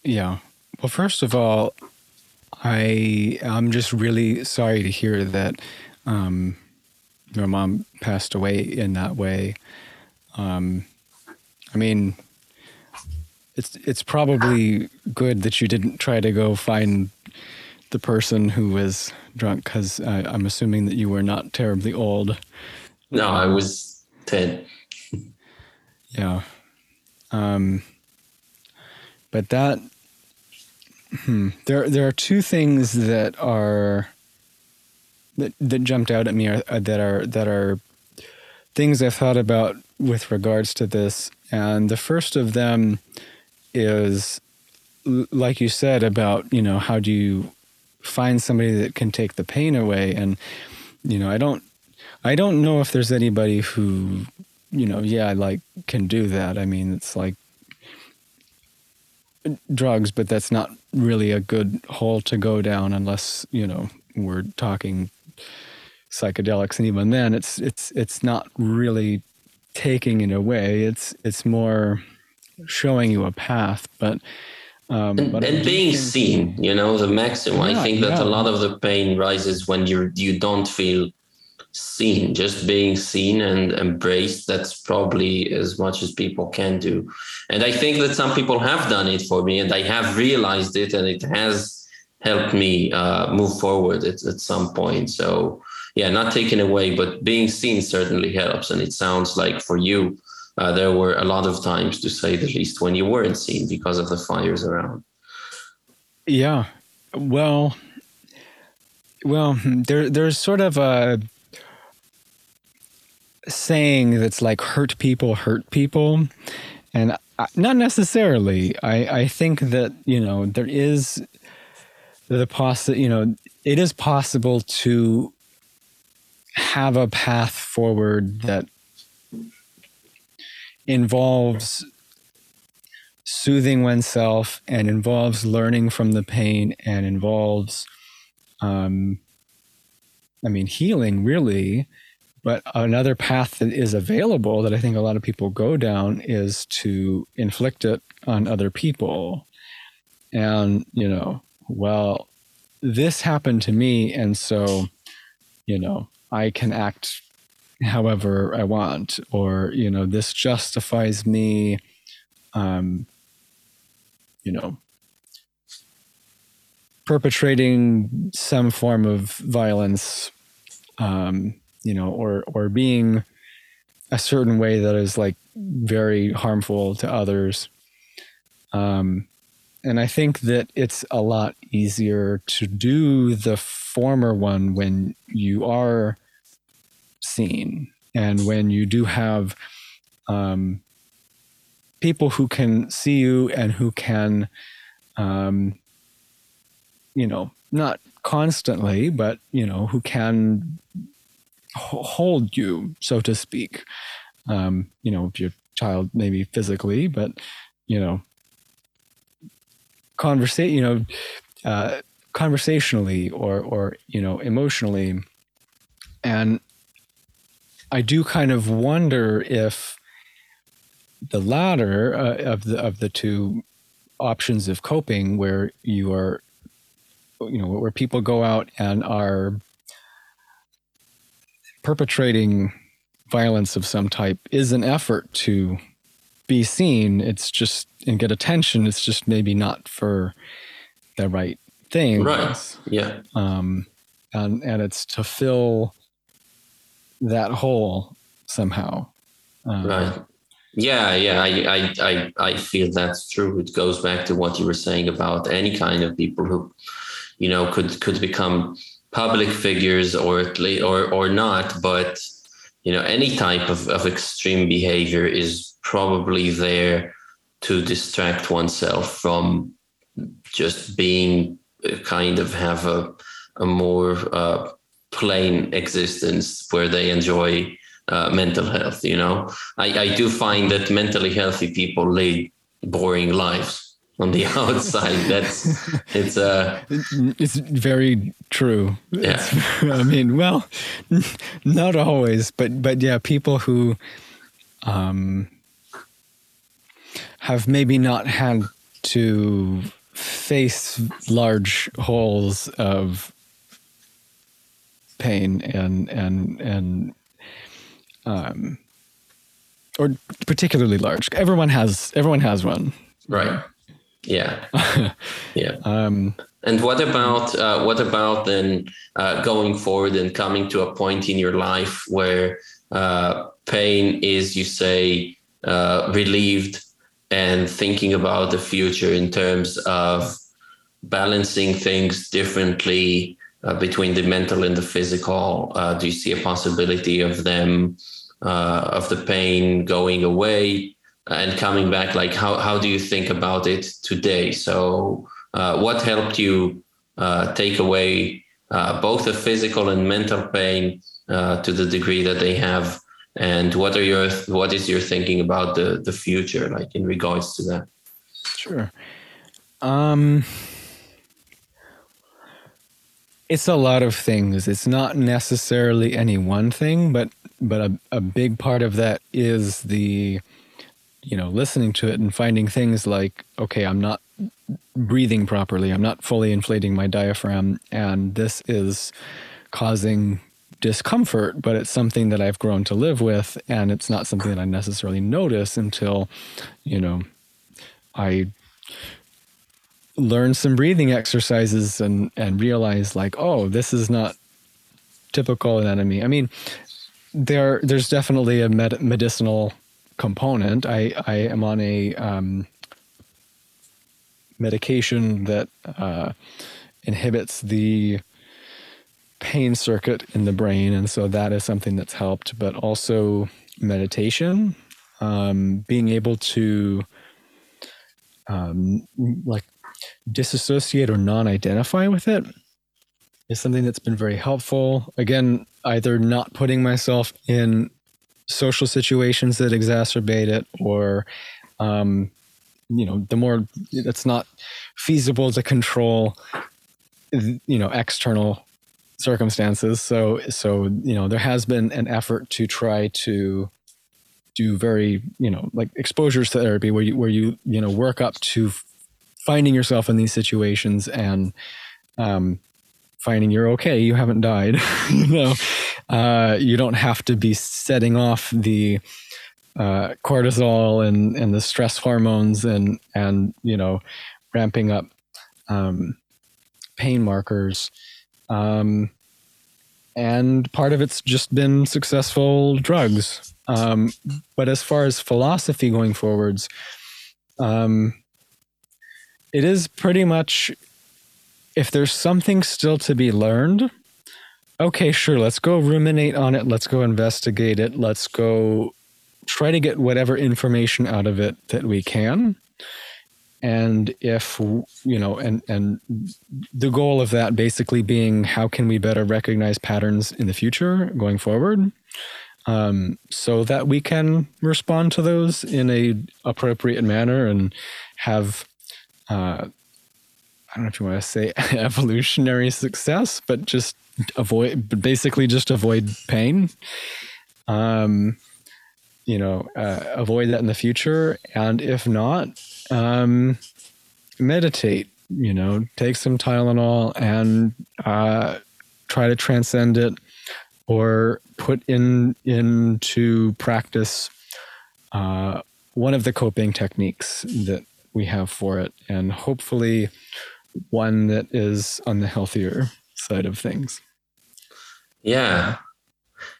B: Yeah. Well first of all i i'm just really sorry to hear that um, your mom passed away in that way um, i mean it's it's probably good that you didn't try to go find the person who was drunk because I'm assuming that you were not terribly old.
A: No, I was ten.
B: yeah, um, but that hmm, there there are two things that are that that jumped out at me are, that are that are things I've thought about with regards to this, and the first of them is like you said about you know how do you find somebody that can take the pain away? And you know i don't i don't know if there's anybody who you know yeah like can do that. I mean it's like drugs but that's not really a good hole to go down unless you know we're talking psychedelics and even then it's it's it's not really taking it away it's it's more showing you a path, but
A: um, and, and being seen, you know, the maximum. Yeah, I think that yeah. a lot of the pain rises when you you don't feel seen. Just being seen and embraced. That's probably as much as people can do. And I think that some people have done it for me, and I have realized it, and it has helped me uh, move forward at, at some point. So yeah, not taken away, but being seen certainly helps. And it sounds like for you uh, there were a lot of times, to say the least, when you weren't seen because of the fires around.
B: Yeah, well, well, there there's sort of a saying that's like hurt people hurt people, and not necessarily. I I think that you know there is the poss you know it is possible to have a path forward that involves soothing oneself and involves learning from the pain and involves um, i mean healing really. But another path that is available that i think a lot of people go down is to inflict it on other people. And you know well this happened to me and so you know i can act however I want, or you know, this justifies me, um, you know, perpetrating some form of violence, um, you know, or or being a certain way that is like very harmful to others. Um, and I think that it's a lot easier to do the former one when you are seen. And when you do have um, people who can see you and who can, um, you know, not constantly, but, you know, who can hold you, so to speak. Um, you know, if your child maybe physically, but, you know, conversate, you know, uh, conversationally or, or, you know, emotionally. And I do kind of wonder if the latter uh, of the of the two options of coping, where you are, you know, where people go out and are perpetrating violence of some type, is an effort to be seen. It's just and get attention. It's just maybe not for the right thing.
A: Right. Yeah.
B: Um, and and it's to fill that hole somehow.
A: Um, right. Yeah, yeah, I, I, I, I feel that's true. It goes back to what you were saying about any kind of people who, you know, could could become public figures or at or or not, but you know any type of, of extreme behavior is probably there to distract oneself from just being kind of have a a more uh, plain existence where they enjoy uh, mental health. You know, I, I do find that mentally healthy people lead boring lives on the outside. That's it's uh
B: it's very true.
A: Yeah.
B: It's, I mean, well, not always, but but yeah, people who um have maybe not had to face large holes of pain and and and um or particularly large. Everyone has everyone has one.
A: Right. Yeah. yeah.
B: Um
A: and what about uh, what about then uh, going forward and coming to a point in your life where uh, pain is, you say, uh, relieved, and thinking about the future in terms of balancing things differently uh, between the mental and the physical? Uh, do you see a possibility of them of the pain going away and coming back? Like how how do you think about it today? So uh, what helped you uh, take away uh, both the physical and mental pain uh, to the degree that they have and what are your what is your thinking about the the future like in regards to that?
B: Sure. Um it's a lot of things. It's not necessarily any one thing but but a, a big part of that is the you know listening to it and finding things like okay i'm not breathing properly. I'm not fully inflating my diaphragm, and this is causing discomfort, but it's something that I've grown to live with, and it's not something that I necessarily notice until, you know, I learn some breathing exercises and and realize like, oh, this is not typical anatomy. I mean, there there's definitely a med- medicinal component. I I am on a um, medication that uh, inhibits the pain circuit in the brain. And so that is something that's helped, but also meditation, um, being able to um, like disassociate or non identify with it is something that's been very helpful. Again, either not putting myself in social situations that exacerbate it or um, you know the more it's not feasible to control you know external circumstances so so you know there has been an effort to try to do very you know like exposures therapy where you where you you know work up to finding yourself in these situations and um finding you're okay you haven't died you know uh you don't have to be setting off the uh, cortisol and and the stress hormones and and you know ramping up um, pain markers. Um, and part of it's just been successful drugs. Um, but as far as philosophy going forwards, um, it is pretty much if there's something still to be learned, okay, sure, let's go ruminate on it. Let's go investigate it. Let's go try to get whatever information out of it that we can and if you know and and the goal of that basically being how can we better recognize patterns in the future going forward um, so that we can respond to those in a appropriate manner and have uh, I don't know if you want to say evolutionary success, but just avoid, basically just avoid pain. Um, you know, uh, avoid that in the future. And if not, um, meditate, you know, take some Tylenol and uh, try to transcend it or put in into practice uh, one of the coping techniques that we have for it, and hopefully one that is on the healthier side of things.
A: Yeah,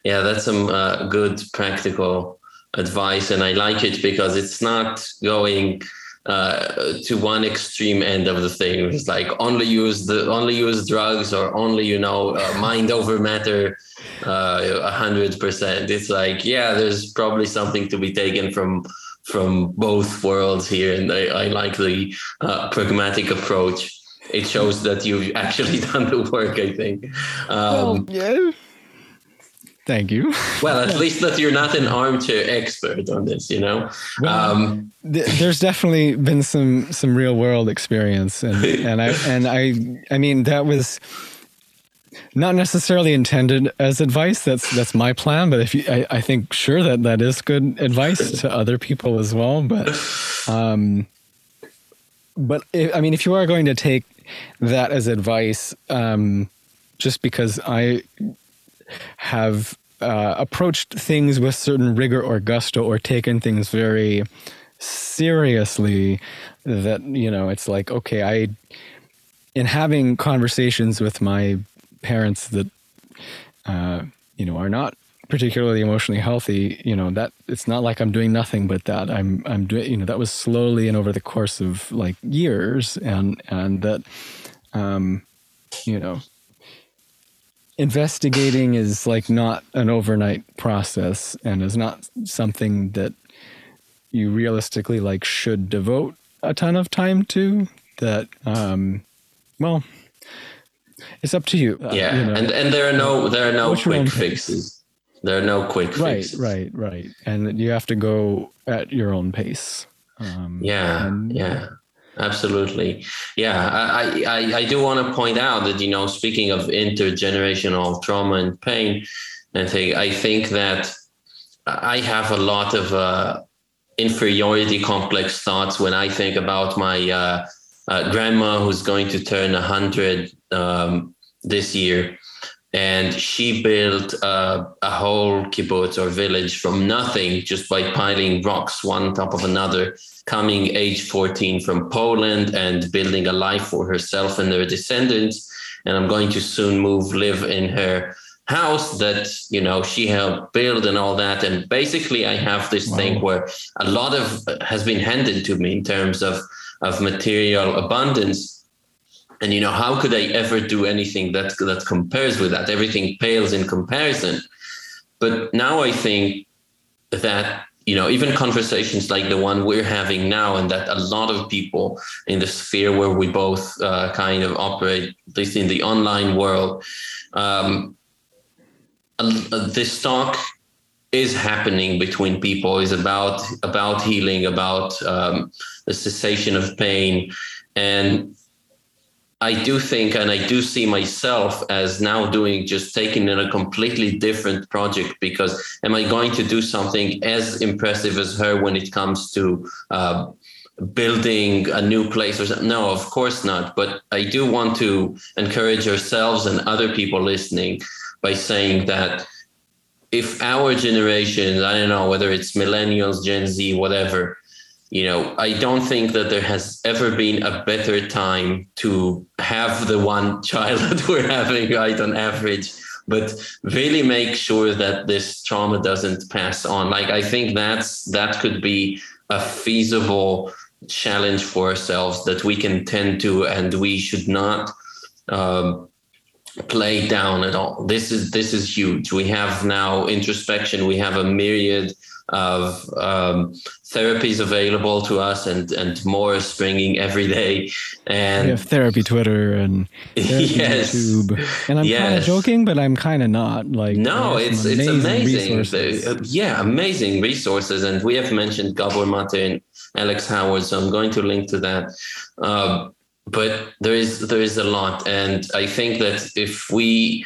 A: yeah, that's some uh, good practical advice and i like it because it's not going uh, to one extreme end of the thing. It's like only use the only use drugs or only you know uh, mind over matter uh, a hundred percent. It's like yeah, there's probably something to be taken from from both worlds here, and I, I like the uh, pragmatic approach. It shows that you've actually done the work. I think. Um,
B: well, yeah. Thank you.
A: well, at least that you're not an armchair expert on this, you know. Well,
B: um, th- there's definitely been some some real world experience, and and I and I I mean that was not necessarily intended as advice. That's that's my plan. But if you, I, I think sure that that is good advice to other people as well. But, um, but if, I mean, if you are going to take that as advice, um, just because I have uh, approached things with certain rigor or gusto or taken things very seriously that you know it's like okay i in having conversations with my parents that uh, you know are not particularly emotionally healthy, you know that it's not like I'm doing nothing but that. I'm I'm doing you know that was slowly and over the course of like years, and and that um, you know investigating is like not an overnight process and is not something that you realistically like should devote a ton of time to that um well it's up to you.
A: Uh, yeah, you know, and and there are no there are no quick fixes. There are no quick
B: right,
A: fixes.
B: Right, right, right, and you have to go at your own pace.
A: Um, yeah, and, yeah, absolutely. Yeah, I, I I do want to point out that you know, speaking of intergenerational trauma and pain, I think I think that I have a lot of uh, inferiority complex thoughts when I think about my. Uh, uh, grandma who's going to turn 100 um, this year. And she built uh, a whole kibbutz or village from nothing just by piling rocks one on top of another, coming age 14 from Poland and building a life for herself and her descendants. And I'm going to soon move, live in her house that you know she helped build and all that and basically i have this wow. thing where a lot of has been handed to me in terms of of material abundance and you know how could i ever do anything that that compares with that? Everything pales in comparison. But now i think that you know even conversations like the one we're having now and that a lot of people in the sphere where we both uh, kind of operate at least in the online world um, this talk is happening between people. Is about about healing about um, the cessation of pain. And i do think and i do see myself as now doing just taking in a completely different project because am i going to do something as impressive as her when it comes to uh, building a new place or something? No of course not. But i do want to encourage ourselves and other people listening by saying that if our generation, I don't know whether it's millennials, Gen Z, whatever, you know, I don't think that there has ever been a better time to have the one child that we're having, right, on average, but really make sure that this trauma doesn't pass on. Like, I think that's that could be a feasible challenge for ourselves that we can tend to, and we should not. Um, play down at all. This is this is huge. We have now introspection. We have a myriad of um, therapies available to us, and and more springing every day. And
B: we have therapy Twitter and therapy yes, YouTube. And I'm yes. kind of joking, but I'm kind of not. Like
A: no, it's it's amazing. The, uh, yeah, amazing resources, and we have mentioned Gabor Maté and Alex Howard, so I'm going to link to that. Uh, but there is there is a lot, and I think that if we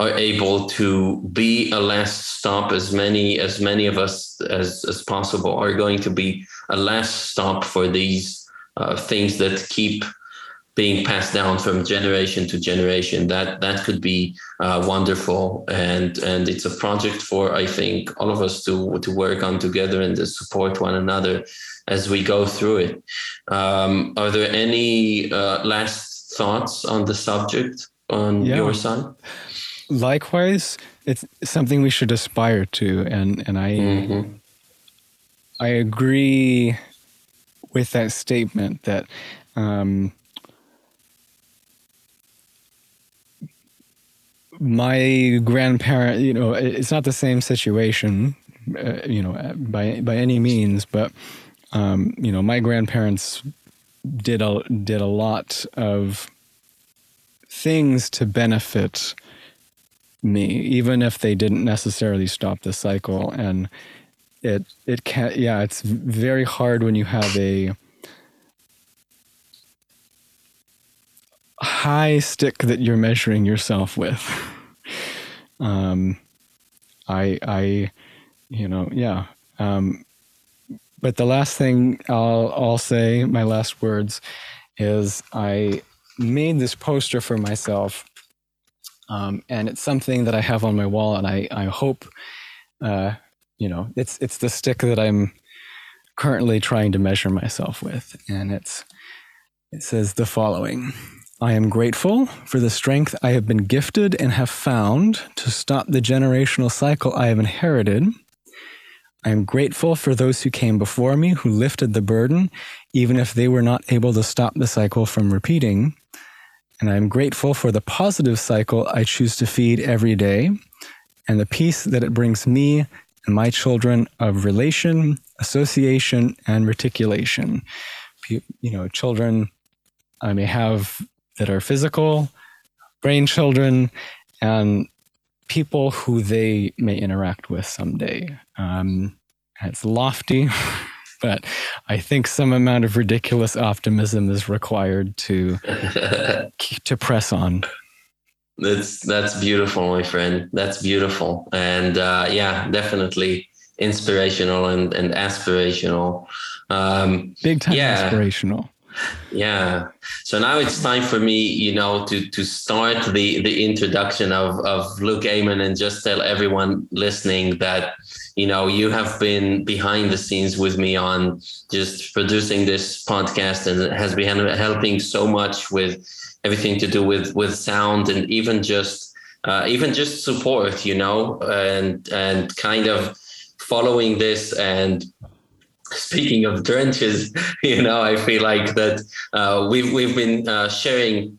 A: are able to be a last stop, as many as many of us as as possible are going to be a last stop for these uh, things that keep being passed down from generation to generation. That that could be uh, wonderful, and and it's a project for I think all of us to to work on together and to support one another as we go through it. Um, are there any uh, last thoughts on the subject on yeah. your side?
B: Likewise, it's something we should aspire to, and and I mm-hmm. I agree with that statement that um, my grandparent, you know, it's not the same situation, uh, you know, by by any means, but um, you know, my grandparents did a did a lot of things to benefit me, even if they didn't necessarily stop the cycle. And it it can yeah, it's very hard when you have a high stick that you're measuring yourself with. um, I I you know yeah. Um, but the last thing I'll I'll say, my last words, is I made this poster for myself, um, and it's something that I have on my wall, and I I hope, uh, you know, it's it's the stick that I'm currently trying to measure myself with, and it's it says the following. I am grateful for the strength I have been gifted and have found to stop the generational cycle I have inherited I am grateful for those who came before me who lifted the burden, even if they were not able to stop the cycle from repeating. And I am grateful for the positive cycle I choose to feed every day and the peace that it brings me and my children of relation, association, and reticulation. You know, children I may have that are physical, brain children, and people who they may interact with someday. Um, it's lofty, but I think some amount of ridiculous optimism is required to to press on.
A: That's that's beautiful, my friend. That's beautiful, and uh, yeah, definitely inspirational and, and aspirational. Um,
B: Big time yeah. inspirational.
A: Yeah. So now it's time for me, you know, to to start the the introduction of of Luke Aymon and just tell everyone listening that you know you have been behind the scenes with me on just producing this podcast and has been helping so much with everything to do with with sound and even just uh, even just support, you know, and and kind of following this and speaking of trenches, you know, I feel like that uh, we've we've been uh, sharing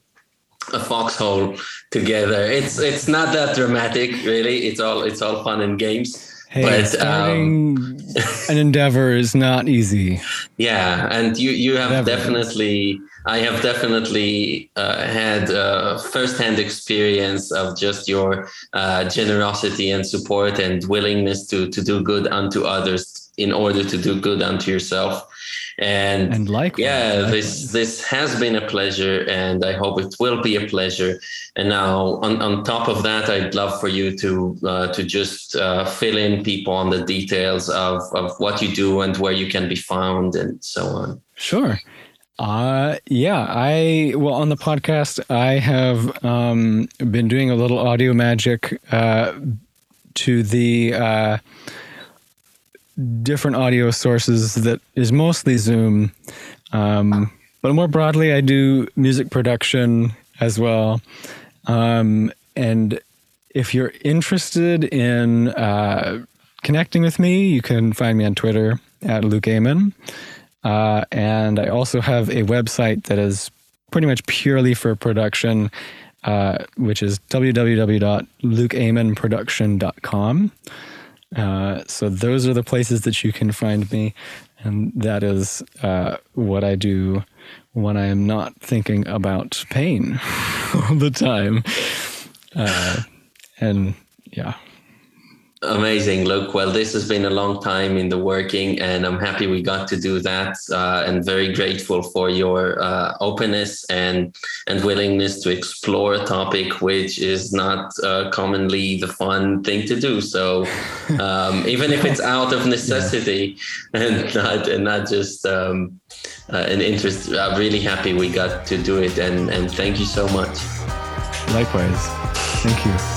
A: a foxhole together. It's it's not that dramatic, really. It's all it's all fun and games.
B: Hey, but, starting um, an endeavor is not easy.
A: Yeah, and you you have definitely. I have definitely uh, had uh, firsthand experience of just your uh, generosity and support and willingness to to do good unto others in order to do good unto yourself. And,
B: and likewise,
A: yeah, likewise. this this has been a pleasure, and I hope it will be a pleasure. And now, on, on top of that, I'd love for you to uh, to just uh, fill in people on the details of of what you do and where you can be found, and so on.
B: Sure. Uh yeah, I well on the podcast I have um been doing a little audio magic uh to the uh different audio sources that is mostly Zoom. Um, but more broadly, I do music production as well. Um, and if you're interested in uh, connecting with me, you can find me on Twitter at Luke Aymon. Uh, and I also have a website that is pretty much purely for production, uh, which is www.lukeaymonproduction.com. Uh, so those are the places that you can find me, and that is uh, what I do when I am not thinking about pain all the time. Uh, and yeah,
A: Amazing. Look, well, this has been a long time in the working, and I'm happy we got to do that. Uh, and very grateful for your uh, openness and and willingness to explore a topic which is not uh, commonly the fun thing to do. So um, even if it's out of necessity yeah. and not and not just um, uh, an interest, I'm really happy we got to do it. And and thank you so much.
B: Likewise. Thank you.